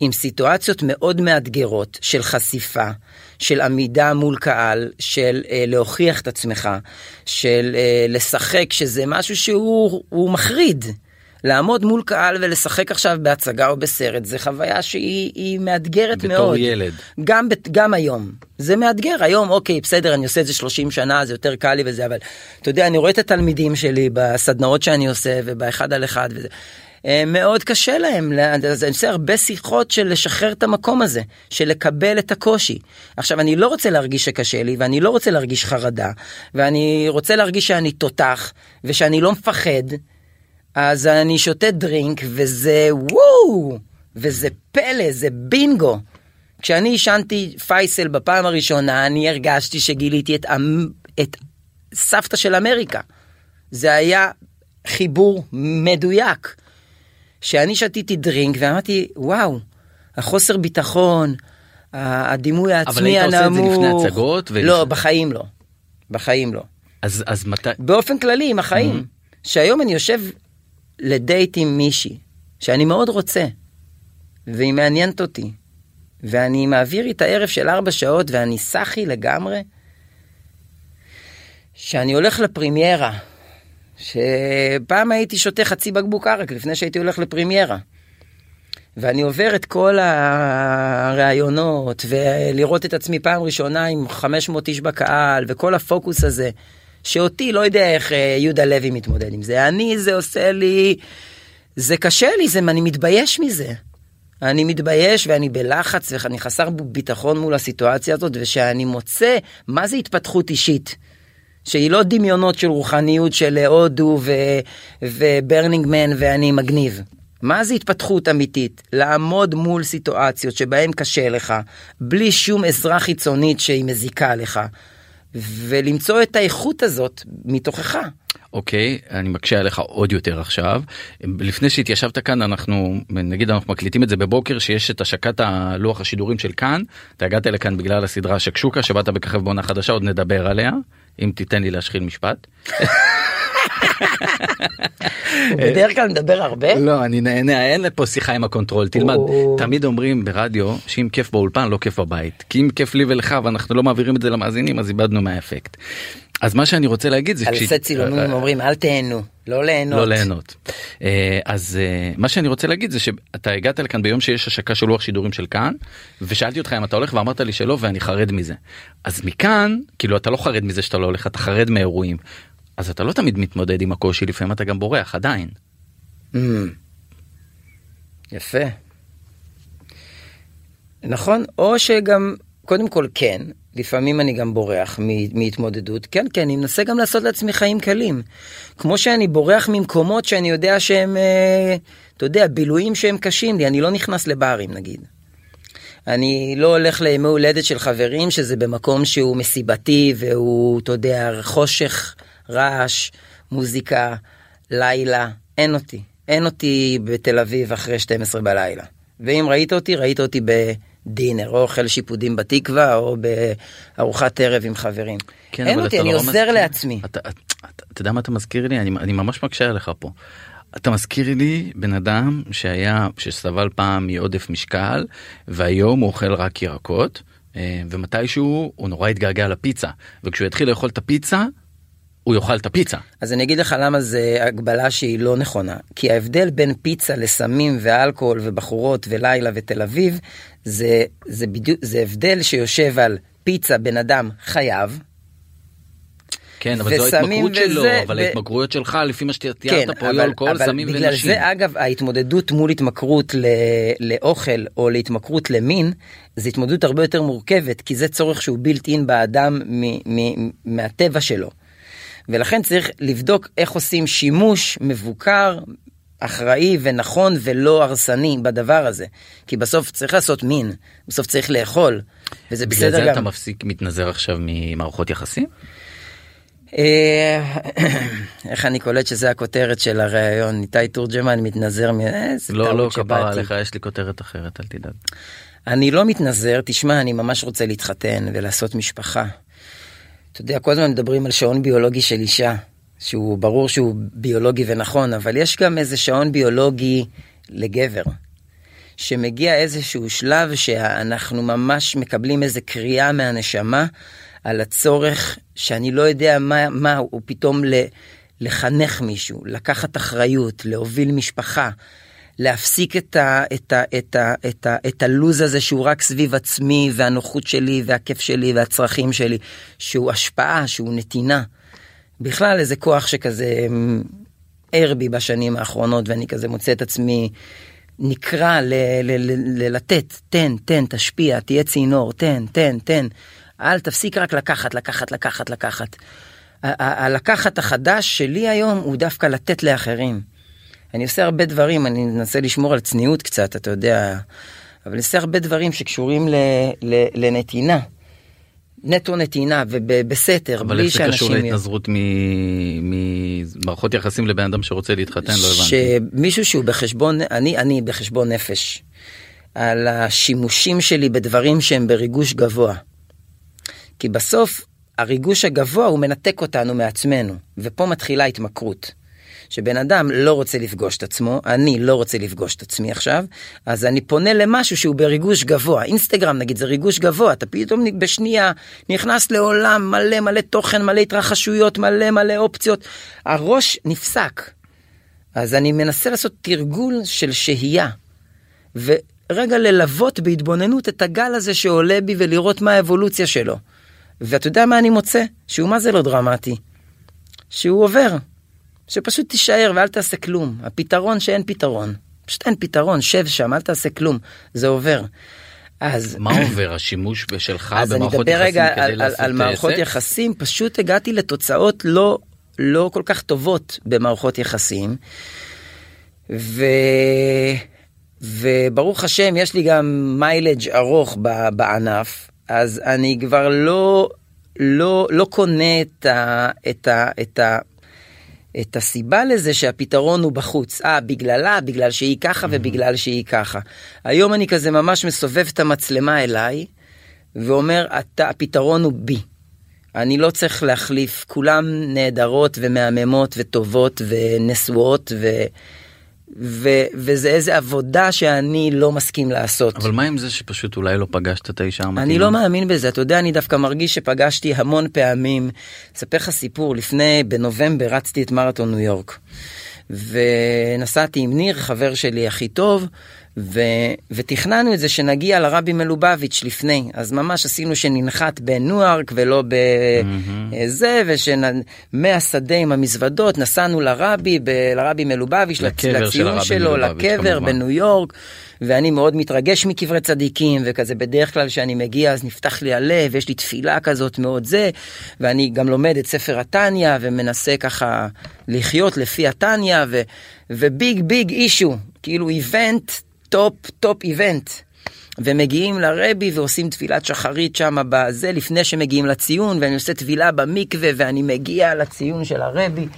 עם סיטואציות מאוד מאתגרות של חשיפה, של עמידה מול קהל, של אה, להוכיח את עצמך, של אה, לשחק, שזה משהו שהוא מחריד. לעמוד מול קהל ולשחק עכשיו בהצגה או בסרט זה חוויה שהיא מאתגרת בתור מאוד. בתור ילד. גם, גם היום. זה מאתגר היום אוקיי בסדר אני עושה את זה 30 שנה זה יותר קל לי וזה אבל אתה יודע אני רואה את התלמידים שלי בסדנאות שאני עושה ובאחד על אחד וזה. אה, מאוד קשה להם, אז אני עושה הרבה שיחות של לשחרר את המקום הזה, של לקבל את הקושי. עכשיו אני לא רוצה להרגיש שקשה לי ואני לא רוצה להרגיש חרדה ואני רוצה להרגיש שאני תותח ושאני לא מפחד, אז אני שותה דרינק וזה וואו, וזה פלא, זה בינגו. כשאני עישנתי פייסל בפעם הראשונה אני הרגשתי שגיליתי את, את סבתא של אמריקה. זה היה חיבור מדויק. שאני שתיתי דרינק ואמרתי וואו החוסר ביטחון הדימוי העצמי הנמוך. אבל היית עושה את זה לפני הצגות? ולפני... לא בחיים לא. בחיים לא. אז אז מתי? באופן כללי עם החיים. Mm-hmm. שהיום אני יושב לדייט עם מישהי שאני מאוד רוצה והיא מעניינת אותי ואני מעביר איתה ערב של ארבע שעות ואני סאחי לגמרי. שאני הולך לפרימיירה שפעם הייתי שותה חצי בקבוק ערק לפני שהייתי הולך לפרימיירה. ואני עובר את כל הראיונות ולראות את עצמי פעם ראשונה עם 500 איש בקהל וכל הפוקוס הזה שאותי לא יודע איך אה, יהודה לוי מתמודד עם זה אני זה עושה לי זה קשה לי זה אני מתבייש מזה אני מתבייש ואני בלחץ ואני חסר ביטחון מול הסיטואציה הזאת ושאני מוצא מה זה התפתחות אישית. שהיא לא דמיונות של רוחניות של הודו ו Burning Man ואני מגניב. מה זה התפתחות אמיתית? לעמוד מול סיטואציות שבהן קשה לך, בלי שום עזרה חיצונית שהיא מזיקה לך, ולמצוא את האיכות הזאת מתוכך. אוקיי, אני מקשה עליך עוד יותר עכשיו. לפני שהתיישבת כאן, אנחנו, נגיד אנחנו מקליטים את זה בבוקר, שיש את השקת הלוח השידורים של כאן. אתה הגעת לכאן בגלל הסדרה שקשוקה, שאתה מככב בעונה חדשה, עוד נדבר עליה, אם תיתן לי להשחיל משפט. בדרך כלל מדבר הרבה? לא, אני נהנה, אין פה שיחה עם ה control, תלמד. תמיד אומרים ברדיו שאם כיף באולפן לא כיף בבית. כי אם כיף לי ולך ואנחנו לא מעבירים את זה למאזינים אז איבדנו מהאפקט. אז מה שאני רוצה להגיד זה... אלפי צילומים אומרים אל תהנו, לא ליהנות. לא ליהנות. אה, אז אה, מה שאני רוצה להגיד זה שאתה הגעת לכאן ביום שיש השקה של לוח שידורים של כאן, ושאלתי אותך אם אתה הולך ואמרת לי שלא ואני חרד מזה. אז מכאן, כאילו אתה לא חרד מזה שאתה לא הולך, אתה חרד מאירועים. אז אתה לא תמיד מתמודד עם הקושי, לפעמים אתה גם בורח עדיין. Mm. יפה. נכון, או שגם, קודם כל כן, לפעמים אני גם בורח מהתמודדות, כן, כן, אני מנסה גם לעשות לעצמי חיים קלים. כמו שאני בורח ממקומות שאני יודע שהם, אה, אתה יודע, בילויים שהם קשים לי, אני לא נכנס לברים נגיד. אני לא הולך לימי הולדת של חברים שזה במקום שהוא מסיבתי והוא, אתה יודע, חושך רעש, מוזיקה, לילה, אין אותי. אין אותי בתל אביב אחרי 12 בלילה. ואם ראית אותי, ראית אותי בדינר, או אוכל שיפודים בתקווה, או בארוחת ערב עם חברים. כן, אין אותי, אני לא עוזר מזכיר, לעצמי. אתה, אתה, אתה, אתה יודע מה אתה מזכיר לי? אני, אני ממש מקשה עליך פה. אתה מזכיר לי בן אדם שהיה, שסבל פעם מעודף משקל, והיום הוא אוכל רק ירקות, אה, ומתישהו הוא נורא התגעגע לפיצה, וכשהוא יתחיל לאכול את הפיצה, הוא יאכל את הפיצה. אז אני אגיד לך למה זה הגבלה שהיא לא נכונה. כי ההבדל בין פיצה לסמים ואלכוהול ובחורות ולילה ותל אביב, זה, זה בדיוק, זה הבדל שיושב על פיצה בן אדם חייב, כן, אבל זו ההתמכרות שלו, אבל ההתמכרויות שלך, לפי מה שתיארת כן, פה, היו אלכוהול, סמים ונשים. בגלל זה, אגב, ההתמודדות מול התמכרות לאוכל או להתמכרות למין, זו התמודדות הרבה יותר מורכבת, כי זה צורך שהוא בלתי אין באדם מהטבע שלו. ולכן צריך לבדוק איך עושים שימוש מבוקר, אחראי ונכון ולא הרסני בדבר הזה. כי בסוף צריך לעשות מין, בסוף צריך לאכול, וזה בסדר גם. בגלל זה אתה מפסיק מתנזר עכשיו ממערכות יחסים? אה, איך אני קולט שזה הכותרת של הראיון איתי תורג'מן מתנזר מ... לא לא כפרה עליך יש לי כותרת אחרת אל תדאג. אני לא מתנזר תשמע אני ממש רוצה להתחתן ולעשות משפחה. אתה יודע, כל הזמן מדברים על שעון ביולוגי של אישה, שהוא ברור שהוא ביולוגי ונכון, אבל יש גם איזה שעון ביולוגי לגבר, שמגיע איזשהו שלב שאנחנו ממש מקבלים איזה קריאה מהנשמה על הצורך שאני לא יודע מה, מה הוא פתאום לחנך מישהו, לקחת אחריות, להוביל משפחה. להפסיק את, ה, את, ה, את, ה, את, ה, את הלוז הזה שהוא רק סביב עצמי והנוחות שלי והכיף שלי והצרכים שלי, שהוא השפעה, שהוא נתינה. בכלל איזה כוח שכזה אמ, ער בי בשנים האחרונות ואני כזה מוצא את עצמי נקרא ללתת, תן, תן, תשפיע, תהיה צינור, תן, תן, תן. אל תפסיק רק לקחת, לקחת, לקחת, לקחת. הלקחת החדש שלי היום הוא דווקא לתת לאחרים. אני עושה הרבה דברים, אני מנסה לשמור על צניעות קצת, אתה יודע, אבל אני עושה הרבה דברים שקשורים ל, ל, לנתינה. נטו נתינה ובסתר, בלי שאנשים... אבל איך זה קשור להתנזרות ממערכות יחסים לבן אדם שרוצה להתחתן? לא הבנתי. שמישהו שהוא בחשבון, אני, אני בחשבון נפש, על השימושים שלי בדברים שהם בריגוש גבוה. כי בסוף הריגוש הגבוה הוא מנתק אותנו מעצמנו, ופה מתחילה התמכרות. שבן אדם לא רוצה לפגוש את עצמו, אני לא רוצה לפגוש את עצמי עכשיו, אז אני פונה למשהו שהוא בריגוש גבוה. אינסטגרם נגיד זה ריגוש גבוה, אתה פתאום בשנייה נכנס לעולם מלא מלא תוכן, מלא התרחשויות, מלא מלא אופציות, הראש נפסק. אז אני מנסה לעשות תרגול של שהייה. ורגע ללוות בהתבוננות את הגל הזה שעולה בי ולראות מה האבולוציה שלו. ואתה יודע מה אני מוצא? שהוא מה זה לא דרמטי. שהוא עובר. שפשוט תישאר ואל תעשה כלום. הפתרון שאין פתרון. פשוט אין פתרון, שב שם, אל תעשה כלום, זה עובר. אז מה עובר השימוש שלך אז אני במערכות אדבר יחסים רגע כדי על, על, לעשות על מערכות? יחסים, פשוט הגעתי לתוצאות לא, לא כל כך טובות במערכות יחסים. ו... וברוך השם, יש לי גם מיילג' ארוך ב- בענף, אז אני כבר לא, לא, לא קונה את, ה, את, ה, את, ה, את הסיבה לזה שהפתרון הוא בחוץ. אה, בגללה, בגלל שהיא ככה ובגלל שהיא ככה. היום אני כזה ממש מסובב את המצלמה אליי, ואומר, אתה, הפתרון הוא בי. אני לא צריך להחליף, כולם נהדרות ומהממות וטובות ונשואות ו... ו... וזה איזה עבודה שאני לא מסכים לעשות. אבל מה עם זה שפשוט אולי לא פגשת את האישה המתאימה? אני לא מאמין בזה, אתה יודע, אני דווקא מרגיש שפגשתי המון פעמים. אספר לך סיפור, לפני, בנובמבר רצתי את מרתון ניו יורק. ונסעתי עם ניר, חבר שלי הכי טוב, ו... ותכננו את זה שנגיע לרבי מלובביץ' לפני. אז ממש עשינו שננחת בניוארק ולא בזה, ושמהשדה עם המזוודות נסענו לרבי, ב... לרבי מלובביץ', של לציון הרבי שלו, מלובביץ', לקבר כמובן. בניו יורק. ואני מאוד מתרגש מקברי צדיקים וכזה בדרך כלל כשאני מגיע אז נפתח לי הלב יש לי תפילה כזאת מאוד זה ואני גם לומד את ספר התניא ומנסה ככה לחיות לפי התניא ו big big issue כאילו event top top event ומגיעים לרבי ועושים תפילת שחרית שם בזה לפני שמגיעים לציון ואני עושה טבילה במקווה ואני מגיע לציון של הרבי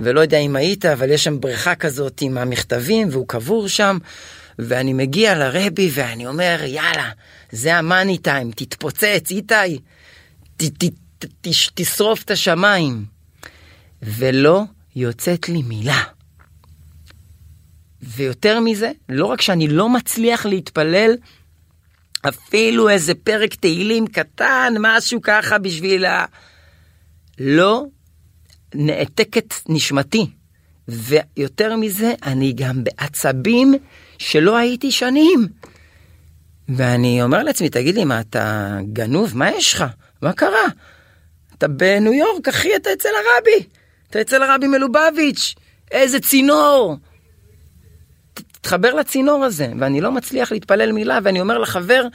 ולא יודע אם היית אבל יש שם בריכה כזאת עם המכתבים והוא קבור שם ואני מגיע לרבי ואני אומר יאללה זה המאני טיים תתפוצץ איתי ת, ת, ת, ת, תשרוף את השמיים ולא יוצאת לי מילה. ויותר מזה, לא רק שאני לא מצליח להתפלל, אפילו איזה פרק תהילים קטן, משהו ככה בשביל ה... לא נעתקת נשמתי. ויותר מזה, אני גם בעצבים שלא הייתי שנים. ואני אומר לעצמי, תגיד לי, מה אתה גנוב? מה יש לך? מה קרה? אתה בניו יורק, אחי, אתה אצל הרבי. אתה אצל הרבי מלובביץ'. איזה צינור. תתחבר לצינור הזה. ואני לא מצליח להתפלל מילה, ואני אומר לחבר,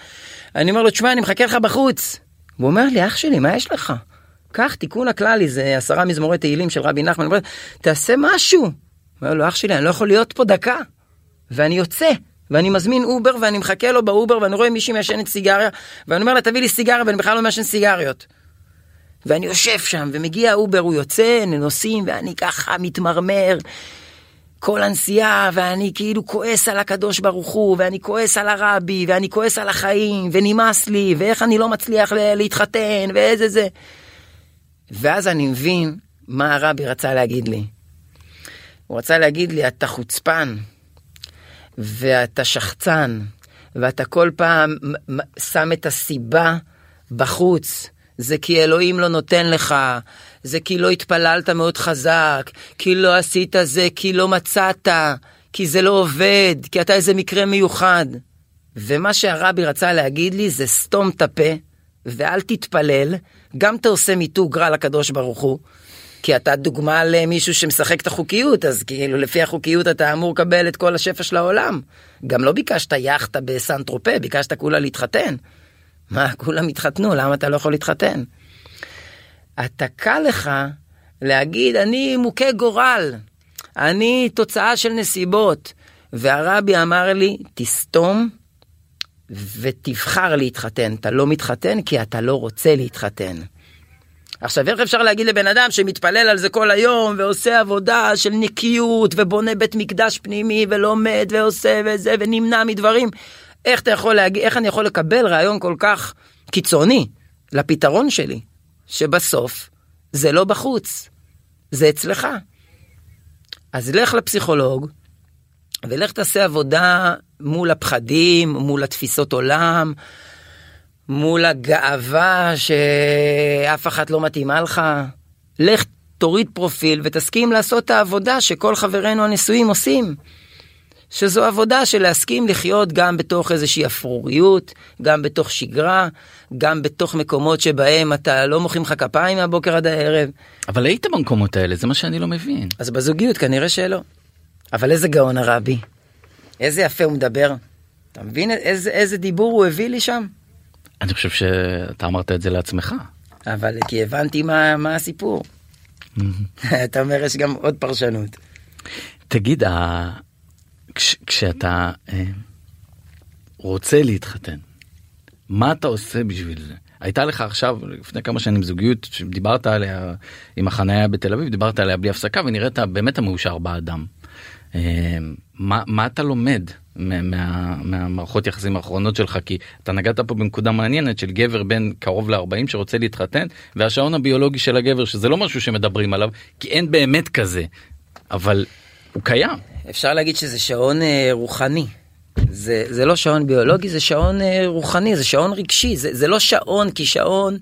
אני אומר לו, תשמע, אני מחכה לך בחוץ. הוא אומר לי, אח שלי, מה יש לך? קח תיקון הכללי, זה עשרה מזמורי תהילים של רבי נחמן, תעשה משהו. אומר לו, אח שלי, אני לא יכול להיות פה דקה. ואני יוצא, ואני מזמין Uber, ואני מחכה לו ב Uber, ואני רואה מישהי מעשנת סיגריה, ואני אומר לה, תביא לי סיגריה, ואני בכלל לא מעשן סיגריות. ואני יושב שם, ומגיע Uber, הוא יוצא, נוסעים, ואני ככה מתמרמר. כל הנסיעה, ואני כאילו כועס על הקדוש ברוך הוא, ואני כועס על הרבי, ואני כועס על החיים, ונמאס לי, ואיך אני לא מצליח להתחתן, ואיזה זה. ואז אני מבין מה הרבי רצה להגיד לי. הוא רצה להגיד לי, אתה חוצפן, ואתה שחצן, ואתה כל פעם שם את הסיבה בחוץ. זה כי אלוהים לא נותן לך, זה כי לא התפללת מאוד חזק, כי לא עשית זה, כי לא מצאת, כי זה לא עובד, כי אתה איזה מקרה מיוחד. ומה שהרבי רצה להגיד לי זה סתום את הפה, ואל תתפלל, גם אתה עושה מיתוג רע לקדוש ברוך הוא, כי אתה דוגמה למישהו שמשחק את החוקיות, אז כאילו לפי החוקיות אתה אמור לקבל את כל השפע של העולם. גם לא ביקשת יאכטה בסן טרופה, ביקשת כולה להתחתן. מה, כולם התחתנו, למה אתה לא יכול להתחתן? אתה קל לך להגיד, אני מוכה גורל, אני תוצאה של נסיבות. והרבי אמר לי, תסתום ותבחר להתחתן. אתה לא מתחתן כי אתה לא רוצה להתחתן. עכשיו איך אפשר להגיד לבן אדם שמתפלל על זה כל היום ועושה עבודה של נקיות ובונה בית מקדש פנימי ולומד ועושה וזה ונמנע מדברים איך אתה יכול להגיד איך אני יכול לקבל רעיון כל כך קיצוני לפתרון שלי שבסוף זה לא בחוץ זה אצלך. אז לך לפסיכולוג ולך תעשה עבודה מול הפחדים מול התפיסות עולם. מול הגאווה שאף אחת לא מתאימה לך, לך תוריד פרופיל ותסכים לעשות את העבודה שכל חברינו הנשואים עושים. שזו עבודה של להסכים לחיות גם בתוך איזושהי אפרוריות, גם בתוך שגרה, גם בתוך מקומות שבהם אתה לא מוחאים לך כפיים מהבוקר עד הערב. אבל היית במקומות האלה, זה מה שאני לא מבין. אז בזוגיות כנראה שלא. אבל איזה גאון הרבי. איזה יפה הוא מדבר. אתה מבין איזה, איזה דיבור הוא הביא לי שם? אני חושב שאתה אמרת את זה לעצמך. אבל כי הבנתי מה, מה הסיפור. אתה אומר, יש גם עוד פרשנות. תגיד. כש, כשאתה אה, רוצה להתחתן, מה אתה עושה בשביל זה? הייתה לך עכשיו לפני כמה שנים זוגיות שדיברת עליה עם החניה בתל אביב דיברת עליה בלי הפסקה ונראית באמת המאושר באדם. אה, מה, מה אתה לומד מה, מהמערכות יחסים האחרונות שלך כי אתה נגעת פה בנקודה מעניינת של גבר בן קרוב ל-40 שרוצה להתחתן והשעון הביולוגי של הגבר שזה לא משהו שמדברים עליו כי אין באמת כזה אבל הוא קיים. אפשר להגיד שזה שעון אה, רוחני. זה, זה לא שעון ביולוגי, זה שעון אה, רוחני, זה שעון רגשי, זה, זה לא שעון כי שעון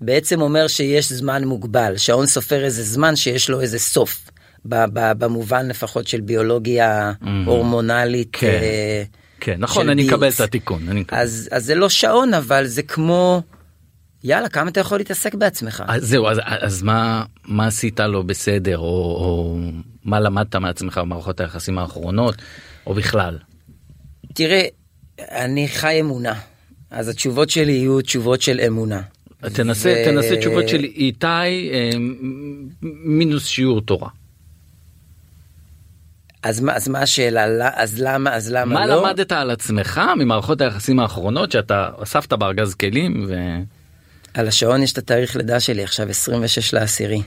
בעצם אומר שיש זמן מוגבל, שעון סופר איזה זמן שיש לו איזה סוף. במובן לפחות של ביולוגיה mm-hmm. הורמונלית. כן, אה, כן נכון, אני אקבל את התיקון. אני אז, אז זה לא שעון, אבל זה כמו, יאללה, כמה אתה יכול להתעסק בעצמך? אז זהו, אז, אז מה, מה עשית לא בסדר, או, או מה למדת מעצמך במערכות היחסים האחרונות, או בכלל? תראה, אני חי אמונה, אז התשובות שלי יהיו תשובות של אמונה. תנסה, ו... תנסה תשובות של איתי אה, מינוס שיעור תורה. אז מה, אז מה השאלה? אז למה, אז למה מה לא? מה למדת על עצמך ממערכות היחסים האחרונות שאתה אספת בארגז כלים ו... על השעון יש את התאריך לידה שלי עכשיו 26 לעשירי.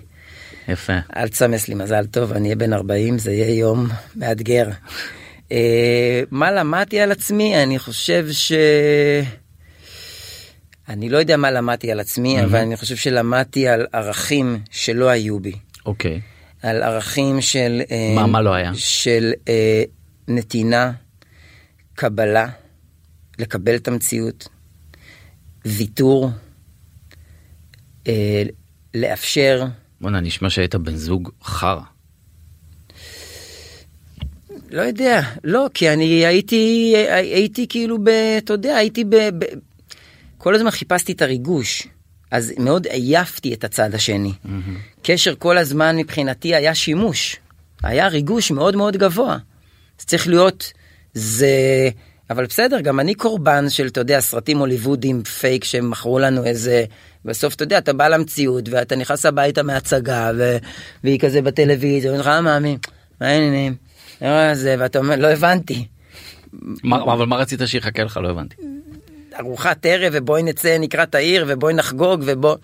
יפה. אל תסמס לי מזל טוב, אני אהיה בן 40, זה יהיה יום מאתגר. אה, מה למדתי על עצמי? אני חושב ש... אני לא יודע מה למדתי על עצמי, mm-hmm. אבל אני חושב שלמדתי על ערכים שלא היו בי. אוקיי. Okay. על ערכים של... אה, מה, מה לא היה? של אה, נתינה, קבלה, לקבל את המציאות, ויתור, אה, לאפשר. בואנה, נשמע שהיית בן זוג חרא. לא יודע, לא, כי אני הייתי, הייתי כאילו ב... אתה יודע, הייתי ב... ב כל הזמן חיפשתי את הריגוש. אז מאוד עייפתי את הצד השני. Mm-hmm. קשר כל הזמן מבחינתי היה שימוש, היה ריגוש מאוד מאוד גבוה. זה צריך להיות, זה... אבל בסדר, גם אני קורבן של, אתה יודע, סרטים הוליוודים פייק שהם מכרו לנו איזה... בסוף, אתה יודע, אתה בא למציאות ואתה נכנס הביתה מהצגה ו... והיא כזה בטלוויזיה, ואומרים לך, אה, מאמי, מה העניינים? ואתה אומר, לא הבנתי. מה, אבל מה רצית שיחכה לך? לא הבנתי. ארוחת ערב ובואי נצא נקרא את העיר ובואי נחגוג ובוא...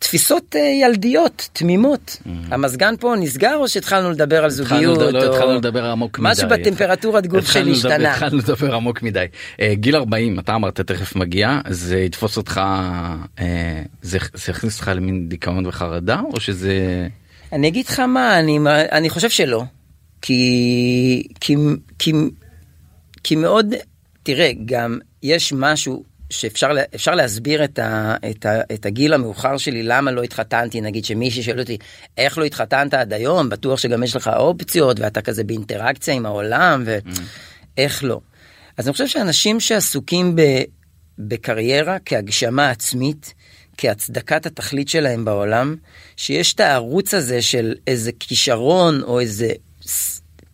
תפיסות אה, ילדיות תמימות. Mm-hmm. המזגן פה נסגר או שהתחלנו לדבר על זוגיות לא, לא התחלנו לדבר עמוק מדי. משהו בטמפרטורת גוף שלי השתנה התחלנו לדבר עמוק מדי. אה, גיל 40 אתה אמרת תכף מגיע זה יתפוס אותך אה, זה יכניס אותך למין דיכאון וחרדה או שזה אני אגיד לך מה אני אני חושב שלא. כי כי כי כי מאוד תראה גם יש משהו שאפשר להסביר את, ה, את, ה, את הגיל המאוחר שלי למה לא התחתנתי נגיד שמישהי שואל אותי איך לא התחתנת עד היום בטוח שגם יש לך אופציות ואתה כזה באינטראקציה עם העולם ואיך mm. לא. אז אני חושב שאנשים שעסוקים ב, בקריירה כהגשמה עצמית כהצדקת התכלית שלהם בעולם שיש את הערוץ הזה של איזה כישרון או איזה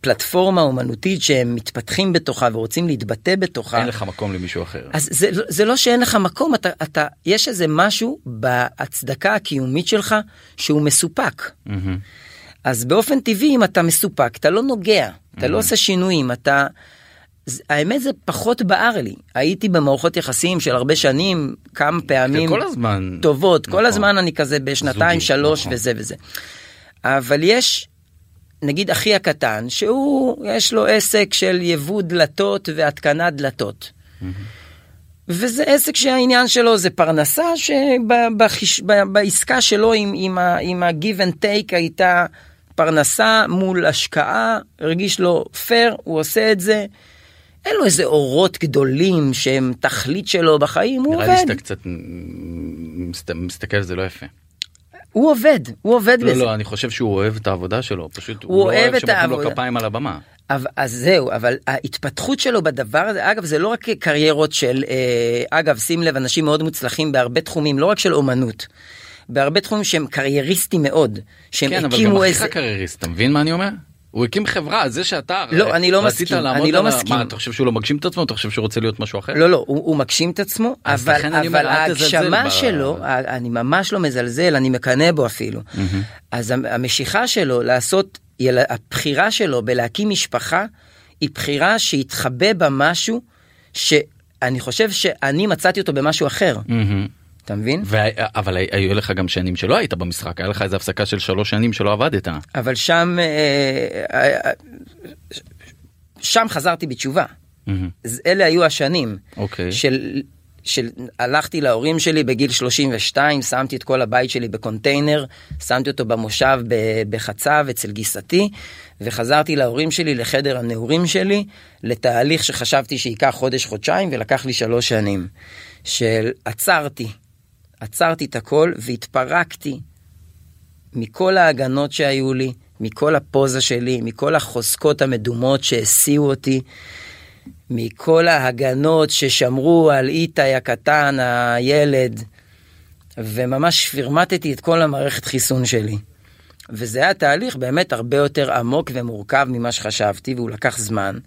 פלטפורמה אומנותית שהם מתפתחים בתוכה ורוצים להתבטא בתוכה. אין לך מקום למישהו אחר. אז זה, זה לא שאין לך מקום, אתה, אתה, יש איזה משהו בהצדקה הקיומית שלך שהוא מסופק. Mm-hmm. אז באופן טבעי אם אתה מסופק אתה לא נוגע, אתה mm-hmm. לא עושה שינויים, אתה... האמת זה פחות בער לי הייתי במערכות יחסים של הרבה שנים כמה פעמים כל הזמן טובות נכון. כל הזמן אני כזה בשנתיים זוגי, שלוש נכון. וזה וזה. אבל יש נגיד אחי הקטן, שהוא, יש לו עסק של יבוא דלתות והתקנת דלתות. Mm-hmm. וזה עסק שהעניין שלו זה פרנסה שבעסקה שלו עם, עם, ה, עם ה-give and take הייתה פרנסה מול השקעה, הרגיש לו פייר, הוא עושה את זה. אין לו איזה אורות גדולים שהם תכלית שלו בחיים, הוא עובד. נראה לי שאתה קצת מסתכל על זה לא יפה. הוא עובד, הוא עובד לא, בזה. לא, לא, אני חושב שהוא אוהב את העבודה שלו, פשוט הוא, הוא לא אוהב שמוחאים לו כפיים על הבמה. אבל, אז זהו, אבל ההתפתחות שלו בדבר הזה, אגב, זה לא רק קריירות של, אה, אגב, שים לב, אנשים מאוד מוצלחים בהרבה תחומים, לא רק של אומנות. בהרבה תחומים שהם קרייריסטים מאוד, שהם כן, הקימו איזה... כן, אבל גם אחיך קרייריסט, אתה מבין מה אני אומר? הוא הקים חברה זה שאתה לא, אני לא מסכים, אני לא מסכים. מה, אתה חושב שהוא לא מגשים את עצמו אתה חושב שהוא רוצה להיות משהו אחר? לא, לא, הוא, הוא מגשים את עצמו, אז אבל, אבל ההגשמה ב- שלו, אני ממש לא מזלזל, אני מקנא בו אפילו. אז המ- המשיכה שלו לעשות, הבחירה שלו בלהקים משפחה, היא בחירה שהתחבא בה משהו שאני חושב שאני מצאתי אותו במשהו אחר, מהמם. אתה מבין? וה- אבל היו לך גם שנים שלא היית במשחק היה לך איזה הפסקה של שלוש שנים שלא עבדת. אבל שם, אה, אה, אה, שם חזרתי בתשובה. אז אלה היו השנים אוקיי. של, של הלכתי להורים שלי בגיל 32 שמתי את כל הבית שלי בקונטיינר שמתי אותו במושב ב- בחצב אצל גיסתי וחזרתי להורים שלי לחדר הנעורים שלי לתהליך שחשבתי שייקח חודש חודשיים ולקח לי שלוש שנים של עצרתי את הכל והתפרקתי מכל ההגנות שהיו לי, מכל הפוזה שלי, מכל החוזקות המדומות שהסיעו אותי, מכל ההגנות ששמרו על איתי הקטן, הילד, וממש פרמטתי את כל המערכת חיסון שלי. וזה היה תהליך באמת הרבה יותר עמוק ומורכב ממה שחשבתי, והוא לקח זמן.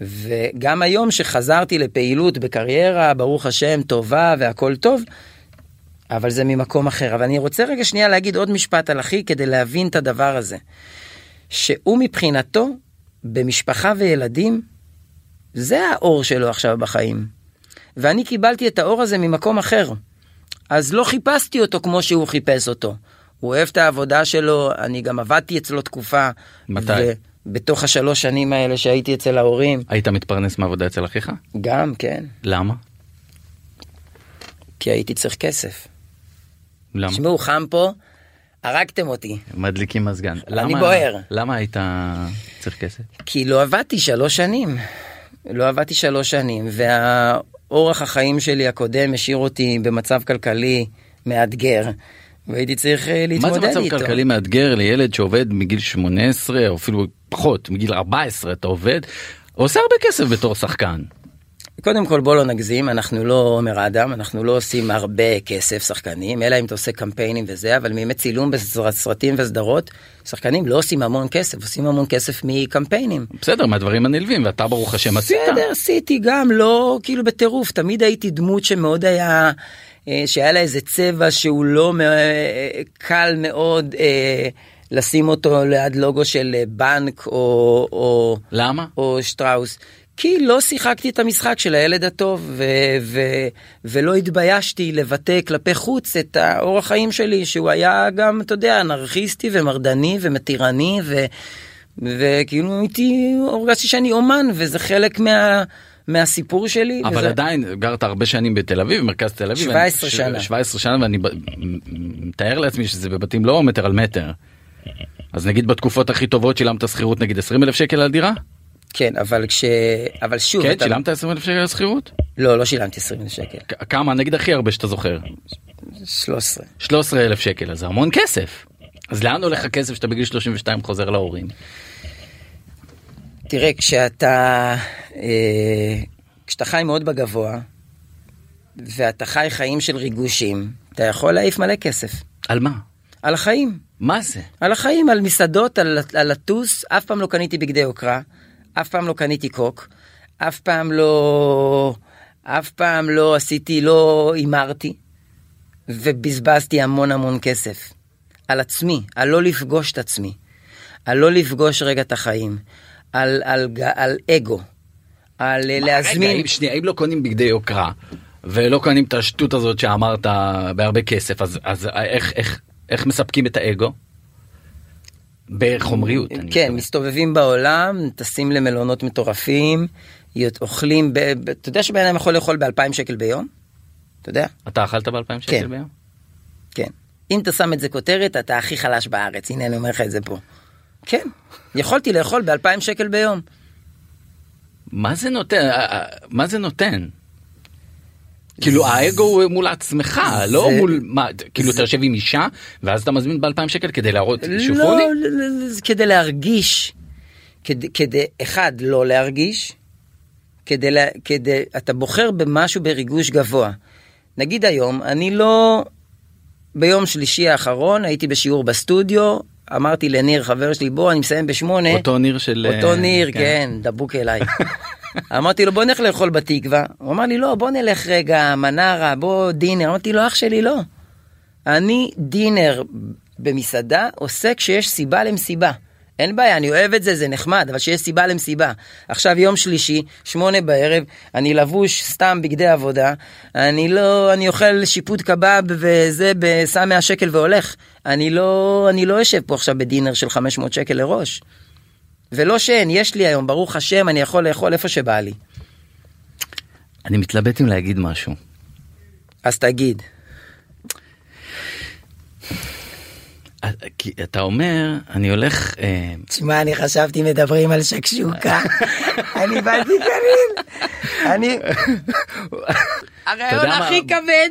וגם היום שחזרתי לפעילות בקריירה, ברוך השם, טובה והכל טוב, אבל זה ממקום אחר. אבל אני רוצה רגע שנייה להגיד עוד משפט על אחי כדי להבין את הדבר הזה. שהוא מבחינתו, במשפחה וילדים, זה האור שלו עכשיו בחיים. ואני קיבלתי את האור הזה ממקום אחר. אז לא חיפשתי אותו כמו שהוא חיפש אותו. הוא אוהב את העבודה שלו, אני גם עבדתי אצלו תקופה. מתי? בתוך השלוש שנים האלה שהייתי אצל ההורים, היית מתפרנס מעבודה אצל אחיך? גם, כן, למה? כי הייתי צריך כסף. למה? תשמעו, חם פה, הרגתם אותי. מדליקים מזגן. אני למה- בוער. למה היית צריך כסף? כי לא עבדתי שלוש שנים. לא עבדתי שלוש שנים, והאורח החיים שלי הקודם השאיר אותי במצב כלכלי מאתגר, והייתי צריך אה, מה להתמודד זה איתו. מצב כלכלי מאתגר לילד שעובד מגיל 18 או אפילו פחות מגיל 14 אתה עובד עושה הרבה כסף בתור שחקן. קודם כל בוא לא נגזים, אנחנו לא עומר אדם, אנחנו לא עושים הרבה כסף שחקנים, אלא אם אתה עושה קמפיינים וזה, אבל מימי צילום בסרטים וסדרות, שחקנים לא עושים המון כסף, עושים המון כסף מקמפיינים. בסדר מהדברים הנלווים ואתה ברוך השם עשית. בסדר, עשיתי גם, לא כאילו בטירוף, תמיד הייתי דמות שמאוד היה, אה, שהיה לה איזה צבע שהוא לא אה, קל מאוד אה, לשים אותו ליד לוגו של בנק או, או, למה? או שטראוס. כי לא שיחקתי את המשחק של הילד הטוב ו- ו- ולא התביישתי לבטא כלפי חוץ את האורח חיים שלי שהוא היה גם אתה יודע אנרכיסטי ומרדני ומתירני ו- וכאילו הייתי הרגשתי שאני אומן וזה חלק מה... מהסיפור שלי. אבל וזה... עדיין גרת הרבה שנים בתל אביב מרכז תל אביב. 17 ש- שנה. 17 שנה ואני מתאר לעצמי שזה בבתים לא מטר על מטר. אז נגיד בתקופות הכי טובות שילמת שכירות נגיד 20 אלף שקל על דירה? כן אבל כש... אבל שוב. כן אתה... שילמת 20 אלף שקל על שכירות? לא לא שילמתי 20 אלף שקל. כ- כמה נגיד הכי הרבה שאתה זוכר? 13. 13 אלף שקל אז זה המון כסף. אז לאן הולך הכסף שאתה בגיל 32 חוזר להורים? תראה, כשאתה, אה, כשאתה חי מאוד בגבוה, ואתה חי חיים של ריגושים, אתה יכול להעיף מלא כסף. על מה? על החיים. מה זה? על החיים, על מסעדות, על, על לטוס, אף פעם לא קניתי בגדי יוקרה, אף פעם לא קניתי קוק, אף פעם לא... אף פעם לא עשיתי, לא הימרתי, ובזבזתי המון המון כסף. על עצמי, על לא לפגוש את עצמי, על לא לפגוש רגע את החיים, על, על, על, על אגו, על אה, להזמין... רגע, אם, שנייה, אם לא קונים בגדי יוקרה ולא קונים את השטות הזאת שאמרת בהרבה כסף אז, אז איך, איך, איך מספקים את האגו? בחומריות. כן, מתכוון. מסתובבים בעולם, טסים למלונות מטורפים, אוכלים, ב... ב- אתה יודע שבן אדם יכול לאכול ב-2,000 שקל ביום? אתה יודע? אתה אכלת ב-2000 שקל כן. ביום? כן. אם אתה שם את זה כותרת, אתה הכי חלש בארץ, הנה אני אומר לך את זה פה. כן, יכולתי לאכול ב-2,000 שקל ביום. מה זה נותן? אה, אה, מה זה נותן? כאילו האגו הוא מול עצמך לא מול מה כאילו אתה יושב עם אישה ואז אתה מזמין ב-2000 שקל כדי להראות לא, שופוני? לא, לא, כדי להרגיש, כדי, אחד, לא להרגיש, כדי, כדי, אתה בוחר במשהו בריגוש גבוה. נגיד היום, אני לא, ביום שלישי האחרון הייתי בשיעור בסטודיו, אמרתי לניר, חבר שלי, בוא, אני מסיים בשמונה. אותו ניר של... אותו אה, ניר, כן, דבוק אליי. אמרתי לו, בוא נלך לאכול בתקווה. הוא אמר לי, לא, בוא נלך רגע, מנרה, בוא דינר. אמרתי לו, אח שלי, לא. אני דינר במסעדה עושה כשיש סיבה למסיבה. אין בעיה, אני אוהב את זה, זה נחמד, אבל שיש סיבה למסיבה. עכשיו יום שלישי, שמונה בערב, אני לבוש סתם בגדי עבודה, אני לא, אני אוכל שיפוט קבב וזה, שם 100 שקל והולך. אני לא, אני לא יושב פה עכשיו בדינר של 500 שקל לראש. ולא שאין, יש לי היום, ברוך השם, אני יכול לאכול איפה שבא לי. אני מתלבט אם להגיד משהו. אז תגיד. אה, כי אתה אומר, אני הולך... אה, תשמע, אני חשבתי מדברים על שקשוקה. אני באתי קליל. אני... הרעיון הכי כבד,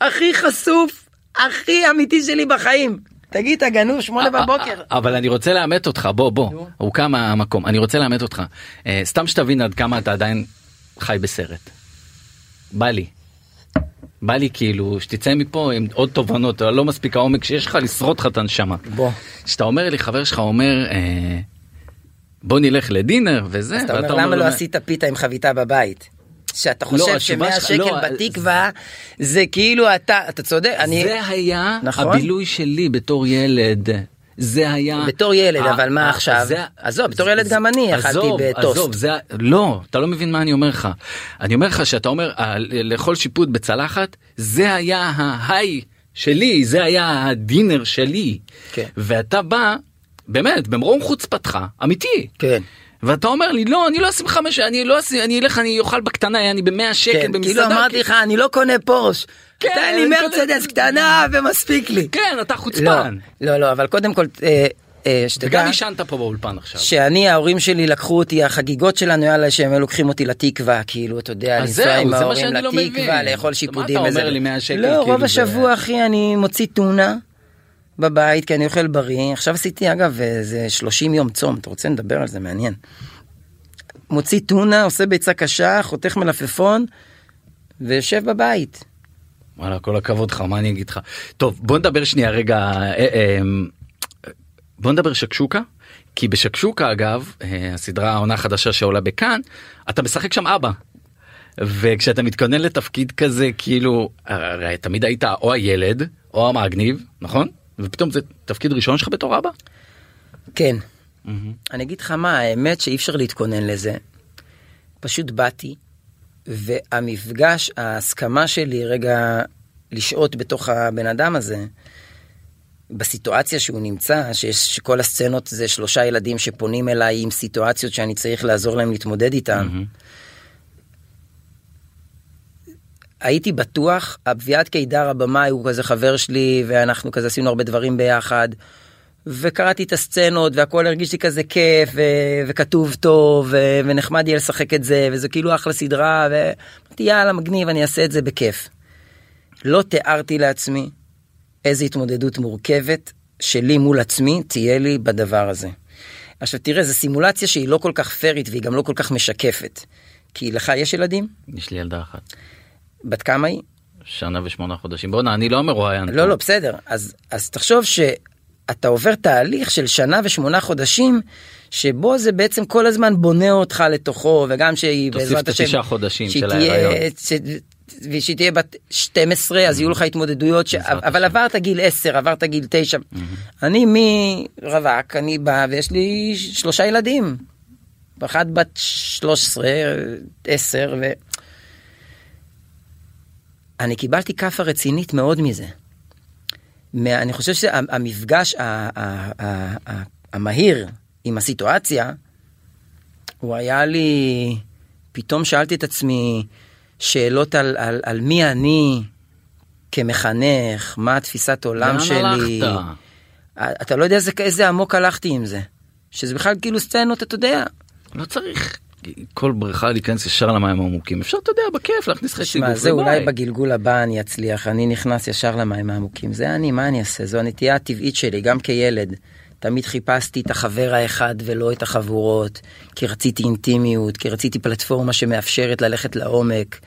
הכי חשוף, הכי אמיתי שלי בחיים. תגיד, אתה גנוב שמונה אה, בבוקר. אבל אני רוצה לאמת אותך, בוא, בוא, הוא קם מהמקום, אני רוצה לאמת אותך. אה, סתם שתבין עד כמה אתה עדיין חי בסרט. בא לי. בא לי כאילו שתצא מפה עם עוד תובנות, לא מספיק העומק שיש לך לשרוד לך את הנשמה. בוא. שאתה אומר לי, חבר שלך אומר, אה, בוא נלך לדינר וזה, אז אתה אומר, למה לא עשית פיתה עם חביתה בבית? שאתה לא, חושב התשובה שמאה שקל לא, בתקווה זה כאילו אתה, אתה צודק, אני... זה היה נכון. הבילוי שלי בתור ילד. זה היה... בתור ילד, אה, אבל מה אה, עכשיו? זה- עזוב, בתור זה- ילד גם אני אכלתי בטוסט. עזוב, זה... לא, אתה לא מבין מה אני אומר לך. אני אומר לך שאתה אומר, אה, לאכול שיפוט בצלחת, זה היה ההיי שלי, זה היה הדינר שלי. כן. ואתה בא, באמת, במרום חוצפתך, אמיתי. כן. ואתה אומר לי לא אני לא אשים חמש אני לא אשים אני אלך אני אוכל בקטנה אני במאה שקל כן, במסעדה. כאילו אמרתי כי- לך, אני לא קונה פורש. כן, תן לי מרצדס קטנה ומספיק לי. כן אתה לא, חוצפן. לא, לא, אבל קודם כל, אה, אה, שתדע, וגם עישנת פה באולפן עכשיו. שאני, ההורים שלי לקחו אותי, החגיגות שלנו היה לה שהם לוקחים אותי לתקווה, כאילו, אתה יודע, לנסוע עם מה ההורים לא לתקווה. לאכול מה שיפודים אתה וזה. אומר לי 100 שקל, לא, כאילו, רוב זה- השבוע, אחי, אני מוציא טונה בבית, כי אני אוכל בריא. עכשיו עשיתי, אגב, איזה 30 יום צום, אתה רוצה לדבר על זה, מעניין. מוציא טונה, עושה ביצה קשה, חותך מלפפון, ויושב בבית. וואלה כל הכבוד לך מה אני אגיד לך. טוב בוא נדבר שנייה רגע אה, אה, בוא נדבר שקשוקה. כי בשקשוקה אגב אה, הסדרה העונה החדשה שעולה בכאן אתה משחק שם אבא. וכשאתה מתכונן לתפקיד כזה כאילו הרי תמיד היית או הילד או המגניב נכון ופתאום זה תפקיד ראשון שלך בתור אבא. כן. אני אגיד לך מה, האמת שאי אפשר להתכונן לזה. פשוט באתי, והמפגש, ההסכמה שלי רגע לשהות בתוך הבן אדם הזה, בסיטואציה שהוא נמצא, שיש שכל הסצנות זה שלושה ילדים שפונים אליי עם סיטואציות שאני צריך לעזור להם להתמודד איתם. הייתי בטוח, אביעד קידר הבמאי הוא כזה חבר שלי, ואנחנו כזה עשינו הרבה דברים ביחד. וקראתי את הסצנות והכל הרגיש לי כזה כיף ו- וכתוב טוב ו- ונחמד יהיה לשחק את זה וזה כאילו אחלה סדרה ואמרתי יאללה מגניב אני אעשה את זה בכיף. לא תיארתי לעצמי איזה התמודדות מורכבת שלי מול עצמי תהיה לי בדבר הזה. עכשיו תראה זו סימולציה שהיא לא כל כך פיירית והיא גם לא כל כך משקפת. כי לך יש ילדים? יש לי ילדה אחת. בת כמה היא? שנה ושמונה חודשים בואנה אני לא מרואיין. לא לא בסדר אז אז תחשוב שאתה עובר תהליך של שנה ושמונה חודשים שבו זה בעצם כל הזמן בונה אותך לתוכו וגם שהיא תוסיף בעזרת את השם התשעה חודשים של ההיריון. ש- ושהיא תהיה בת 12 אז יהיו לך התמודדויות ש... אבל עברת גיל 10 עברת גיל 9 אני מרווק אני בא ויש לי שלושה ילדים. אחת בת 13 10 ו... אני קיבלתי כאפה רצינית מאוד מזה. מה, אני חושב שהמפגש המהיר עם הסיטואציה, הוא היה לי, פתאום שאלתי את עצמי שאלות על, על, על מי אני כמחנך, מה התפיסת עולם לאן שלי. הלכת? אתה לא יודע איזה, איזה עמוק הלכתי עם זה. שזה בכלל כאילו סצנות, אתה יודע. לא צריך כל בריכה להיכנס ישר למים העמוקים אפשר אתה יודע בכיף להכניס חצי גוף. זה אולי. בגלגול הבא אני אצליח, אני נכנס ישר למים העמוקים, זה אני, מה אני אעשה? זו הנטייה הטבעית שלי, גם כילד. תמיד חיפשתי את החבר האחד ולא את החבורות, כי רציתי אינטימיות, כי רציתי פלטפורמה שמאפשרת ללכת לעומק.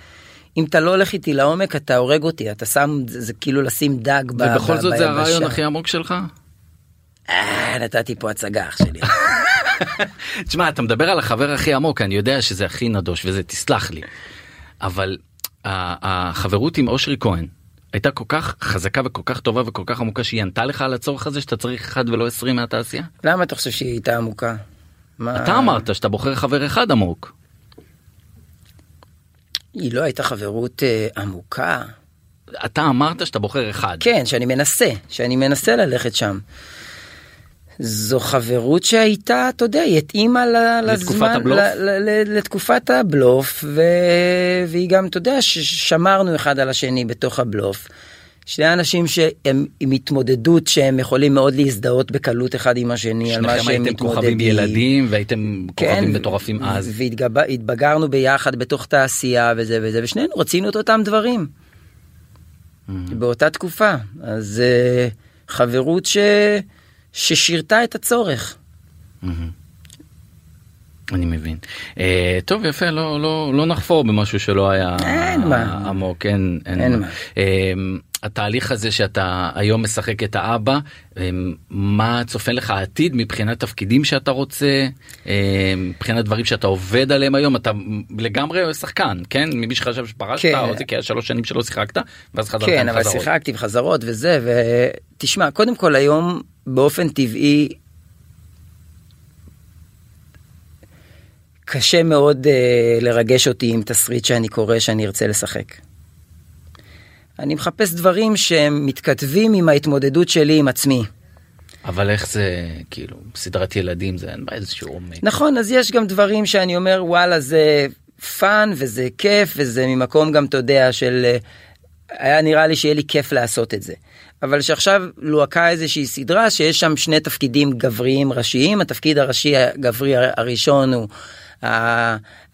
אם אתה לא הולך איתי לעומק אתה הורג אותי, אתה שם, זה, זה כאילו לשים דג ב- ובכל זאת זה. הרעיון הכי עמוק שלך? אה, נתתי פה הצגה אח שלי. תשמע, אתה מדבר על החבר הכי עמוק, אני יודע שזה הכי נדוש וזה, תסלח לי. אבל החברות עם אושרי כהן הייתה כל כך חזקה וכל כך טובה וכל כך עמוקה שהיא ענתה לך על הצורך הזה שאתה צריך אחד ולא עשרים מהתעשייה? למה אתה חושב שהיא הייתה עמוקה? מה- אתה אמרת שאתה בוחר חבר אחד עמוק. היא לא הייתה חברות אה, עמוקה. אתה אמרת שאתה בוחר אחד. כן, שאני מנסה, שאני מנסה ללכת שם. זו חברות שהייתה, אתה יודע, היא התאימה לזמן, הבלוף? ל- ל- ל- לתקופת הבלוף, ו... והיא גם, אתה יודע, ששמרנו אחד על השני בתוך הבלוף. שני אנשים שהם עם התמודדות שהם יכולים מאוד להזדהות בקלות אחד עם השני על מה שניכם שהם הייתם כוכבים מתמודדים. ילדים והייתם כוכבים מטורפים אז. והתבגרנו ביחד בתוך תעשייה וזה וזה, ושנינו רצינו את אותם דברים. באותה תקופה. אז אה, חברות ש... ששירתה את הצורך. אני מבין. אה, טוב יפה לא לא לא נחפור במשהו שלא היה אין מה. עמוק אין אין, אין מה. מה. אה, התהליך הזה שאתה היום משחק את האבא אה, מה צופן לך העתיד מבחינת תפקידים שאתה רוצה אה, מבחינת דברים שאתה עובד עליהם היום אתה לגמרי שחקן כן ממי שחשב שפרשת כן. או זה כי היה שלוש שנים שלא שיחקת ואז חזרת כן, עם אבל חזרות. שיחקתי בחזרות וזה, ותשמע, קודם כל היום באופן טבעי קשה מאוד אה, לרגש אותי עם תסריט שאני קורא שאני ארצה לשחק. אני מחפש דברים שהם מתכתבים עם ההתמודדות שלי עם עצמי. אבל איך זה כאילו סדרת ילדים זה אין בה איזשהו עומק. נכון, אז יש גם דברים שאני אומר, וואלה, זה fun וזה כיף וזה ממקום גם, אתה יודע, של... אה, היה נראה לי שיהיה לי כיף לעשות את זה. אבל שעכשיו לוהקה איזושהי סדרה שיש שם שני תפקידים גבריים ראשיים, התפקיד הראשי הגברי הראשון הוא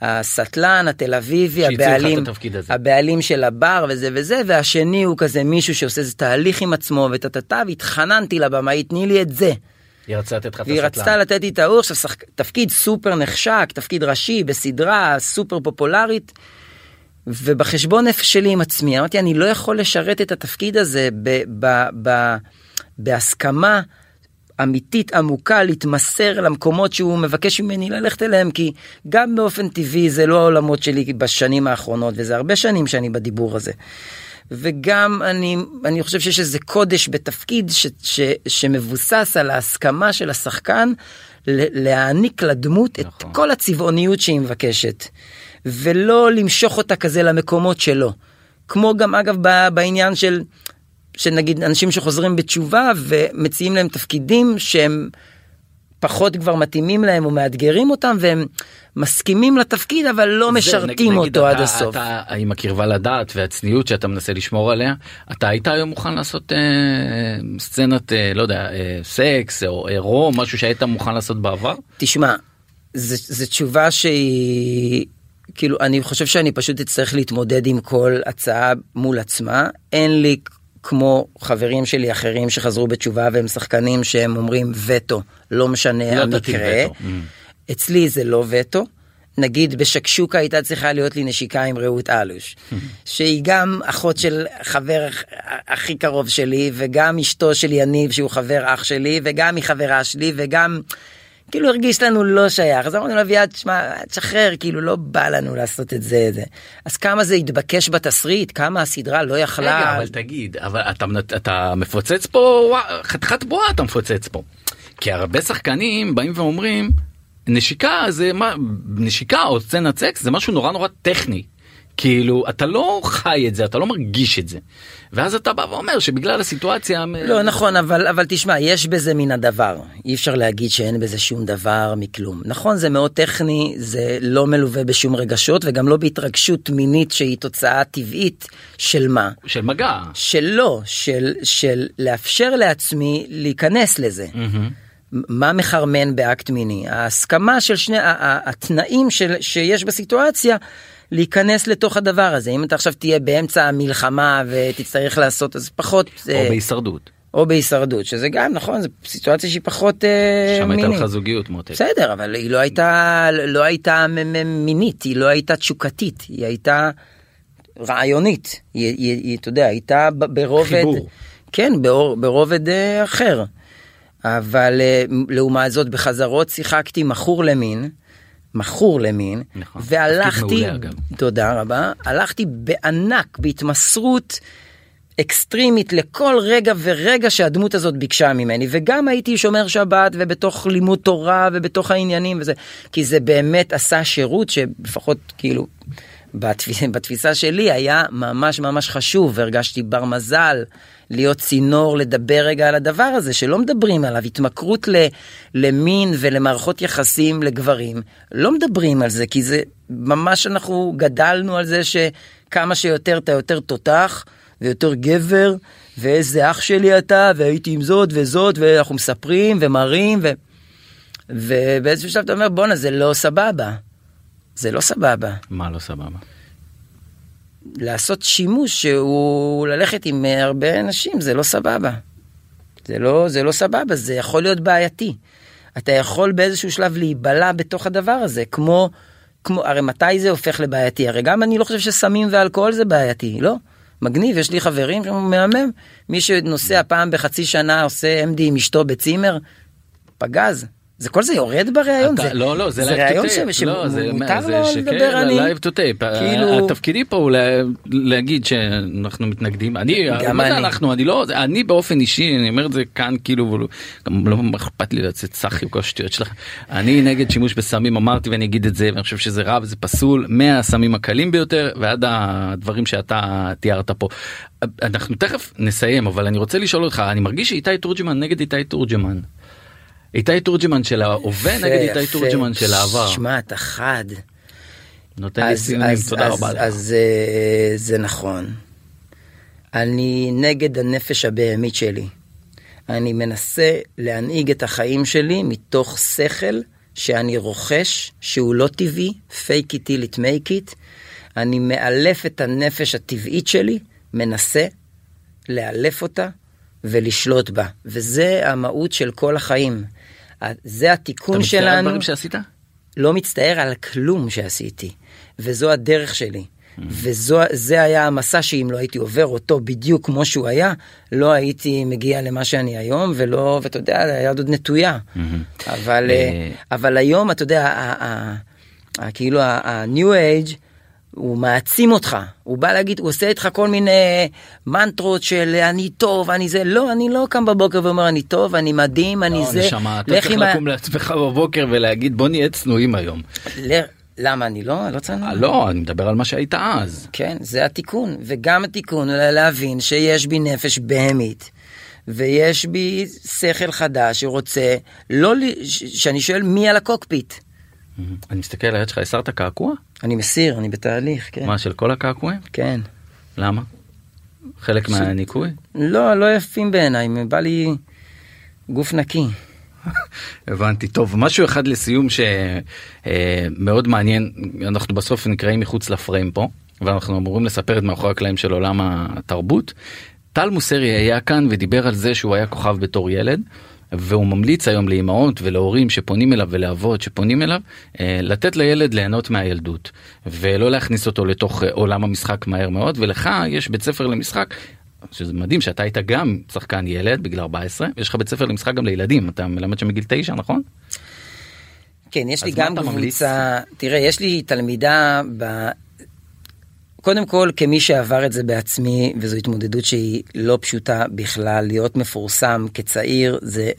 הסטלן התל אביבי, הבעלים. הבעלים של הבר וזה וזה, והשני הוא כזה מישהו שעושה איזה תהליך עם עצמו וטטטה, והתחננתי לבמאית, תני לי את זה. היא רצתה לתת לך את והיא הסטלן. רצתה לתת לי את האור, עכשיו שחק... תפקיד סופר נחשק, תפקיד ראשי בסדרה סופר פופולרית. ובחשבון נפש שלי עם עצמי אמרתי אני לא יכול לשרת את התפקיד הזה ב... ב... ב... בהסכמה אמיתית עמוקה להתמסר למקומות שהוא מבקש ממני ללכת אליהם כי גם באופן טבעי זה לא העולמות שלי בשנים האחרונות וזה הרבה שנים שאני בדיבור הזה. וגם אני אני חושב שיש איזה קודש בתפקיד ש, ש, שמבוסס על ההסכמה של השחקן להעניק לדמות נכון. את כל הצבעוניות שהיא מבקשת ולא למשוך אותה כזה למקומות שלו. כמו גם אגב בעניין של שנגיד אנשים שחוזרים בתשובה ומציעים להם תפקידים שהם פחות כבר מתאימים להם או מאתגרים אותם והם מסכימים לתפקיד אבל לא משרתים נגיד, אותו אתה, עד הסוף. אתה עם הקרבה לדעת והצניעות שאתה מנסה לשמור עליה, אתה היית היום מוכן לעשות אה, סצנת, אה, לא יודע, אה, סקס או עירום, משהו שהיית מוכן לעשות בעבר? תשמע, זו תשובה שהיא, כאילו, אני חושב שאני פשוט אצטרך להתמודד עם כל הצעה מול עצמה. אין לי כמו חברים שלי אחרים שחזרו בתשובה והם שחקנים שהם אומרים וטו, לא משנה לא המקרה. וטו. Mm. אצלי זה לא וטו. נגיד בשקשוקה הייתה צריכה להיות לי נשיקה עם רעות אלוש, שהיא גם אחות של חבר הכי קרוב שלי, וגם אשתו של יניב שהוא חבר אח שלי, וגם היא חברה שלי, וגם כאילו הרגיש לנו לא שייך. אז אמרנו לאביעד, שמע, תשחרר, כאילו לא בא לנו לעשות את זה. זה. אז כמה זה התבקש בתסריט, כמה הסדרה לא יכלה... רגע, אבל תגיד, אבל אתה, אתה מפוצץ פה, חתיכת בועה אתה מפוצץ פה. כי הרבה שחקנים באים ואומרים, נשיקה זה מה, נשיקה או סצנת סקס זה משהו נורא נורא טכני. כאילו אתה לא חי את זה אתה לא מרגיש את זה ואז אתה בא ואומר שבגלל הסיטואציה לא נכון אבל אבל תשמע יש בזה מן הדבר אי אפשר להגיד שאין בזה שום דבר מכלום נכון זה מאוד טכני זה לא מלווה בשום רגשות וגם לא בהתרגשות מינית שהיא תוצאה טבעית של מה של מגע. שלא של של לאפשר לעצמי להיכנס לזה. מהמם. מה מחרמן באקט מיני ההסכמה של שני התנאים של שיש בסיטואציה להיכנס לתוך הדבר הזה אם אתה עכשיו תהיה באמצע המלחמה ותצטרך לעשות אז פחות או אה, בהישרדות. או בהישרדות שזה גם נכון זו סיטואציה שהיא פחות אה, שם הייתה מינית. לך זוגיות מותק. בסדר אבל היא לא הייתה לא הייתה מינית היא לא הייתה תשוקתית היא הייתה רעיונית היא, היא, היא אתה יודע הייתה ברובד חיבור. כן באור, ברובד אה, אחר. אבל לעומת זאת בחזרות שיחקתי מכור למין. מכור למין, נכון. והלכתי, מעולה. תודה רבה, הלכתי בענק, בהתמסרות אקסטרימית לכל רגע ורגע שהדמות הזאת ביקשה ממני, וגם הייתי שומר שבת ובתוך לימוד תורה ובתוך העניינים וזה, כי זה באמת עשה שירות שלפחות כאילו בתפיסה, בתפיסה שלי היה ממש ממש חשוב, והרגשתי בר מזל להיות צינור לדבר רגע על הדבר הזה שלא מדברים עליו, התמכרות ל, למין ולמערכות יחסים לגברים, לא מדברים על זה כי זה ממש אנחנו גדלנו על זה שכמה שיותר אתה יותר תותח ויותר גבר ואיזה אח שלי אתה והייתי עם זאת וזאת ואנחנו מספרים ומראים ו... ובאיזשהו שלב אתה אומר בואנה זה לא סבבה. זה לא סבבה. מה לא סבבה? לעשות שימוש שהוא ללכת עם הרבה אנשים זה לא סבבה. זה לא, זה לא סבבה, זה יכול להיות בעייתי. אתה יכול באיזשהו שלב להיבלע בתוך הדבר הזה, כמו, כמו, הרי מתי זה הופך לבעייתי? הרי גם אני לא חושב שסמים ואלכוהול זה בעייתי, לא? מגניב, יש לי חברים מהמם, מי שנוסע פעם בחצי שנה עושה MD עם אשתו בצימר, פגז. זה כל זה יורד בריאיון? אתה- זה, לא לא זה זה ראיון לא, שמותר זה לו לדבר אני? live to tape. כאילו- התפקידי פה הוא לה- להגיד שאנחנו מתנגדים אני גם אני. אנחנו אני לא אני באופן אישי אני אומר את זה כאן כאילו גם לא אכפת לי לצאת סחי וכל השטויות שלך אני נגד שימוש בסמים אמרתי ואני אגיד את זה ואני חושב שזה רע וזה פסול מהסמים הקלים ביותר ועד הדברים שאתה תיארת פה. אנחנו תכף נסיים אבל אני רוצה לשאול אותך אני מרגיש שאיתי תורג'מן נגד איתי תורג'מן. איתי תורג'מן של ההווה נגד איתי. תורג'מן של העבר. שמע, אתה חד. נותן לי ציונים, אז, תודה רבה לך. אז אה, זה נכון. אני נגד הנפש הבהמית שלי. אני מנסה להנהיג את החיים שלי מתוך שכל שאני רוכש, שהוא לא טבעי, fake it till it make it. אני מאלף את הנפש הטבעית שלי, מנסה לאלף אותה ולשלוט בה. וזה המהות של כל החיים. זה אתה התיקון מצטער על שלנו. דברים שעשית? לא מצטער על כלום שעשיתי, וזו הדרך שלי. וזה היה המסע שאם לא הייתי עובר אותו בדיוק כמו שהוא היה, לא הייתי מגיע למה שאני היום, ולא, ואתה יודע, היד עוד נטויה. אבל, אה, אה, אבל היום, אתה יודע, כאילו ה-new age, הוא מעצים אותך, הוא בא להגיד, הוא עושה איתך כל מיני מנטרות של אני טוב, אני זה, לא, אני לא קם בבוקר ואומר אני טוב, אני מדהים, אני לא, זה, נשמה, אתה צריך ה- לקום לעצמך בבוקר ולהגיד בוא נהיה צנועים היום. ל- למה אני לא? לא צנוע. אה, לא, אני מדבר על מה שהיית אז. כן, זה התיקון, וגם התיקון הוא להבין שיש בי נפש בהמית, ויש בי שכל חדש שרוצה, לא, שאני שואל מי על הקוקפיט. אני מסתכל על היד שלך, הסרת קעקוע? אני מסיר, אני בתהליך, כן. מה, של כל הקעקועים? כן. למה? חלק מהניקוי? לא, לא יפים בעיניי, בא לי גוף נקי. הבנתי טוב משהו אחד לסיום שמאוד מעניין אנחנו בסוף נקראים מחוץ לפריים פה ואנחנו אמורים לספר את מאחורי הקלעים של עולם התרבות. טל מוסרי היה כאן ודיבר על זה שהוא היה כוכב בתור ילד. והוא ממליץ היום לאימהות ולהורים שפונים אליו ולאבות שפונים אליו אה, לתת לילד ליהנות מהילדות ולא להכניס אותו לתוך אה, עולם המשחק מהר מאוד ולך יש בית ספר למשחק שזה מדהים שאתה היית גם שחקן ילד בגיל 14 יש לך בית ספר למשחק גם לילדים אתה מלמד שם מגיל 9 נכון? כן, יש לי גם? קבוצה, תראה, יש לי תלמידה ב... קודם כל, כמי שעבר את זה בעצמי, וזו התמודדות שהיא לא פשוטה בכלל, להיות מפורסם כצעיר, זה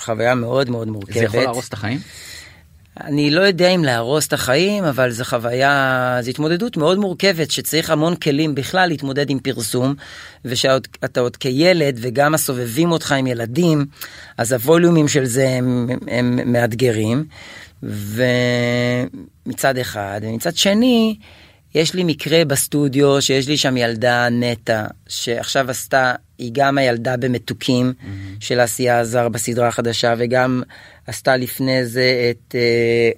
חוויה מאוד מאוד מורכבת. זה יכול להרוס את החיים? אני לא יודע אם להרוס את החיים, אבל זו חוויה, זו התמודדות מאוד מורכבת, שצריך המון כלים בכלל להתמודד עם פרסום, ושאתה עוד כילד, וגם הסובבים אותך עם ילדים, אז הווליומים של זה הם, הם מאתגרים, ומצד אחד, ומצד שני, יש לי מקרה בסטודיו שיש לי שם ילדה נטע שעכשיו עשתה היא גם הילדה במתוקים mm-hmm. של עשייה הזר בסדרה החדשה וגם עשתה לפני זה את אה,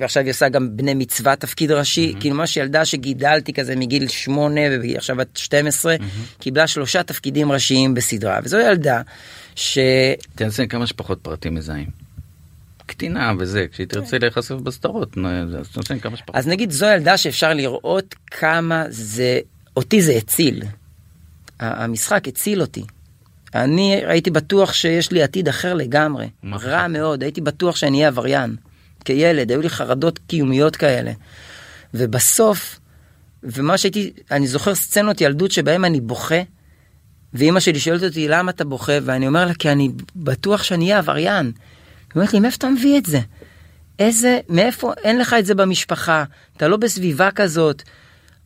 ועכשיו היא עושה גם בני מצווה תפקיד ראשי mm-hmm. כאילו ממש ילדה שגידלתי כזה מגיל שמונה ועכשיו בת 12 mm-hmm. קיבלה שלושה תפקידים ראשיים בסדרה וזו ילדה ש... תנסה כמה שפחות פרטים מזהים. קטינה וזה כשהיא תרצה להיחשף בסדרות אז נגיד זו ילדה שאפשר לראות כמה זה אותי זה הציל. המשחק הציל אותי. אני הייתי בטוח שיש לי עתיד אחר לגמרי, רע? מאוד, הייתי בטוח שאני אהיה עבריין. כילד, היו לי חרדות קיומיות כאלה. ובסוף, ומה שהייתי, אני זוכר סצנות ילדות שבהם אני בוכה, ואימא שלי שואלת אותי למה אתה בוכה, ואני אומר לה כי אני בטוח שאני אהיה עבריין. אומרת לי מאיפה אתה מביא את זה? איזה, מאיפה, אין לך את זה במשפחה, אתה לא בסביבה כזאת,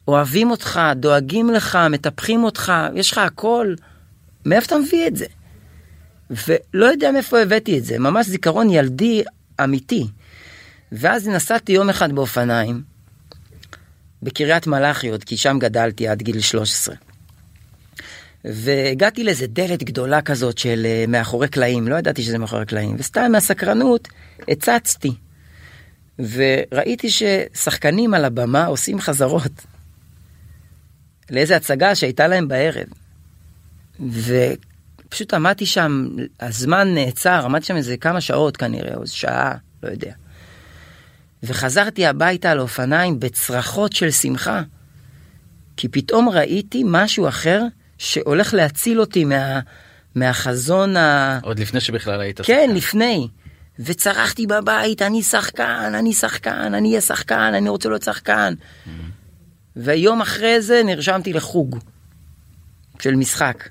אוהבים אותך, דואגים לך, מטפחים אותך, יש לך הכל, מאיפה אתה מביא את זה? ולא יודע מאיפה הבאתי את זה, ממש זיכרון ילדי אמיתי. ואז נסעתי יום אחד באופניים, בקריית מלאכי עוד, כי שם גדלתי עד גיל 13. והגעתי לאיזה דלת גדולה כזאת של אה, מאחורי קלעים, לא ידעתי שזה מאחורי קלעים, וסתם מהסקרנות הצצתי. וראיתי ששחקנים על הבמה עושים חזרות לאיזה הצגה שהייתה להם בערב. ופשוט עמדתי שם, הזמן נעצר, עמדתי שם איזה כמה שעות כנראה, או שעה, לא יודע. וחזרתי הביתה על אופניים בצרחות של שמחה. כי פתאום ראיתי משהו אחר שהולך להציל אותי מה, מהחזון ה... עוד לפני שבכלל היית כן, שחקן. לפני. וצרחתי בבית, אני שחקן, אני שחקן, אני אהיה שחקן, אני רוצה להיות שחקן. ויום אחרי זה נרשמתי לחוג של משחק.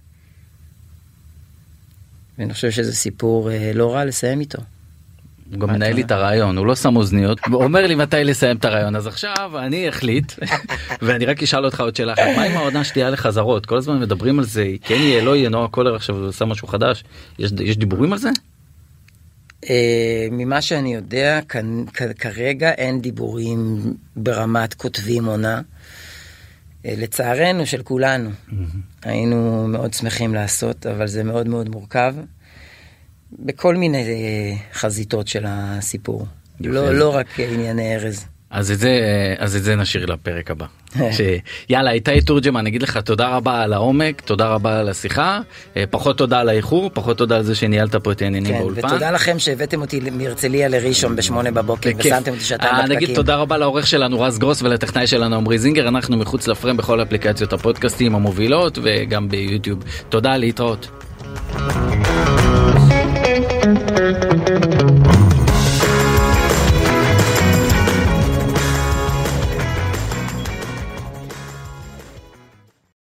ואני חושב שזה סיפור אה, לא רע לסיים איתו. הוא גם מנהל לי את הרעיון הוא לא שם אוזניות הוא אומר לי מתי לסיים את הרעיון? אז עכשיו אני אחליט ואני רק אשאל אותך עוד שאלה אחת. מה עם העונה שתהיה לחזרות? כל הזמן מדברים על זה כן יהיה לא יהיה נועה קולר עכשיו עושה משהו חדש. יש יש דיבורים על זה? אה, ממה שאני יודע, כרגע אין דיבורים ברמת כותבים עונה. אה, לצערנו של כולנו, היינו מאוד שמחים לעשות, אבל זה מאוד מאוד מורכב. בכל מיני אה, חזיתות של הסיפור. לא, לא רק ענייני ארז. אז את זה אז את זה נשאיר לפרק הבא. ש... יאללה איתי תורג'מן אגיד לך תודה רבה על העומק תודה רבה על השיחה אה, פחות תודה על האיחור פחות תודה על זה שניהלת פה את העניינים כן, באולפן. ותודה לכם שהבאתם אותי מהרצליה לראשון בשמונה בבוקר. ושמתם אותי שעתיים אה, בפקקים. נגיד תודה רבה לעורך שלנו רז גרוס ולטכנאי שלנו עמרי זינגר אנחנו מחוץ לפרם בכל אפליקציות הפודקאסטים המובילות וגם ביוטיוב תודה להתראות. Thank you.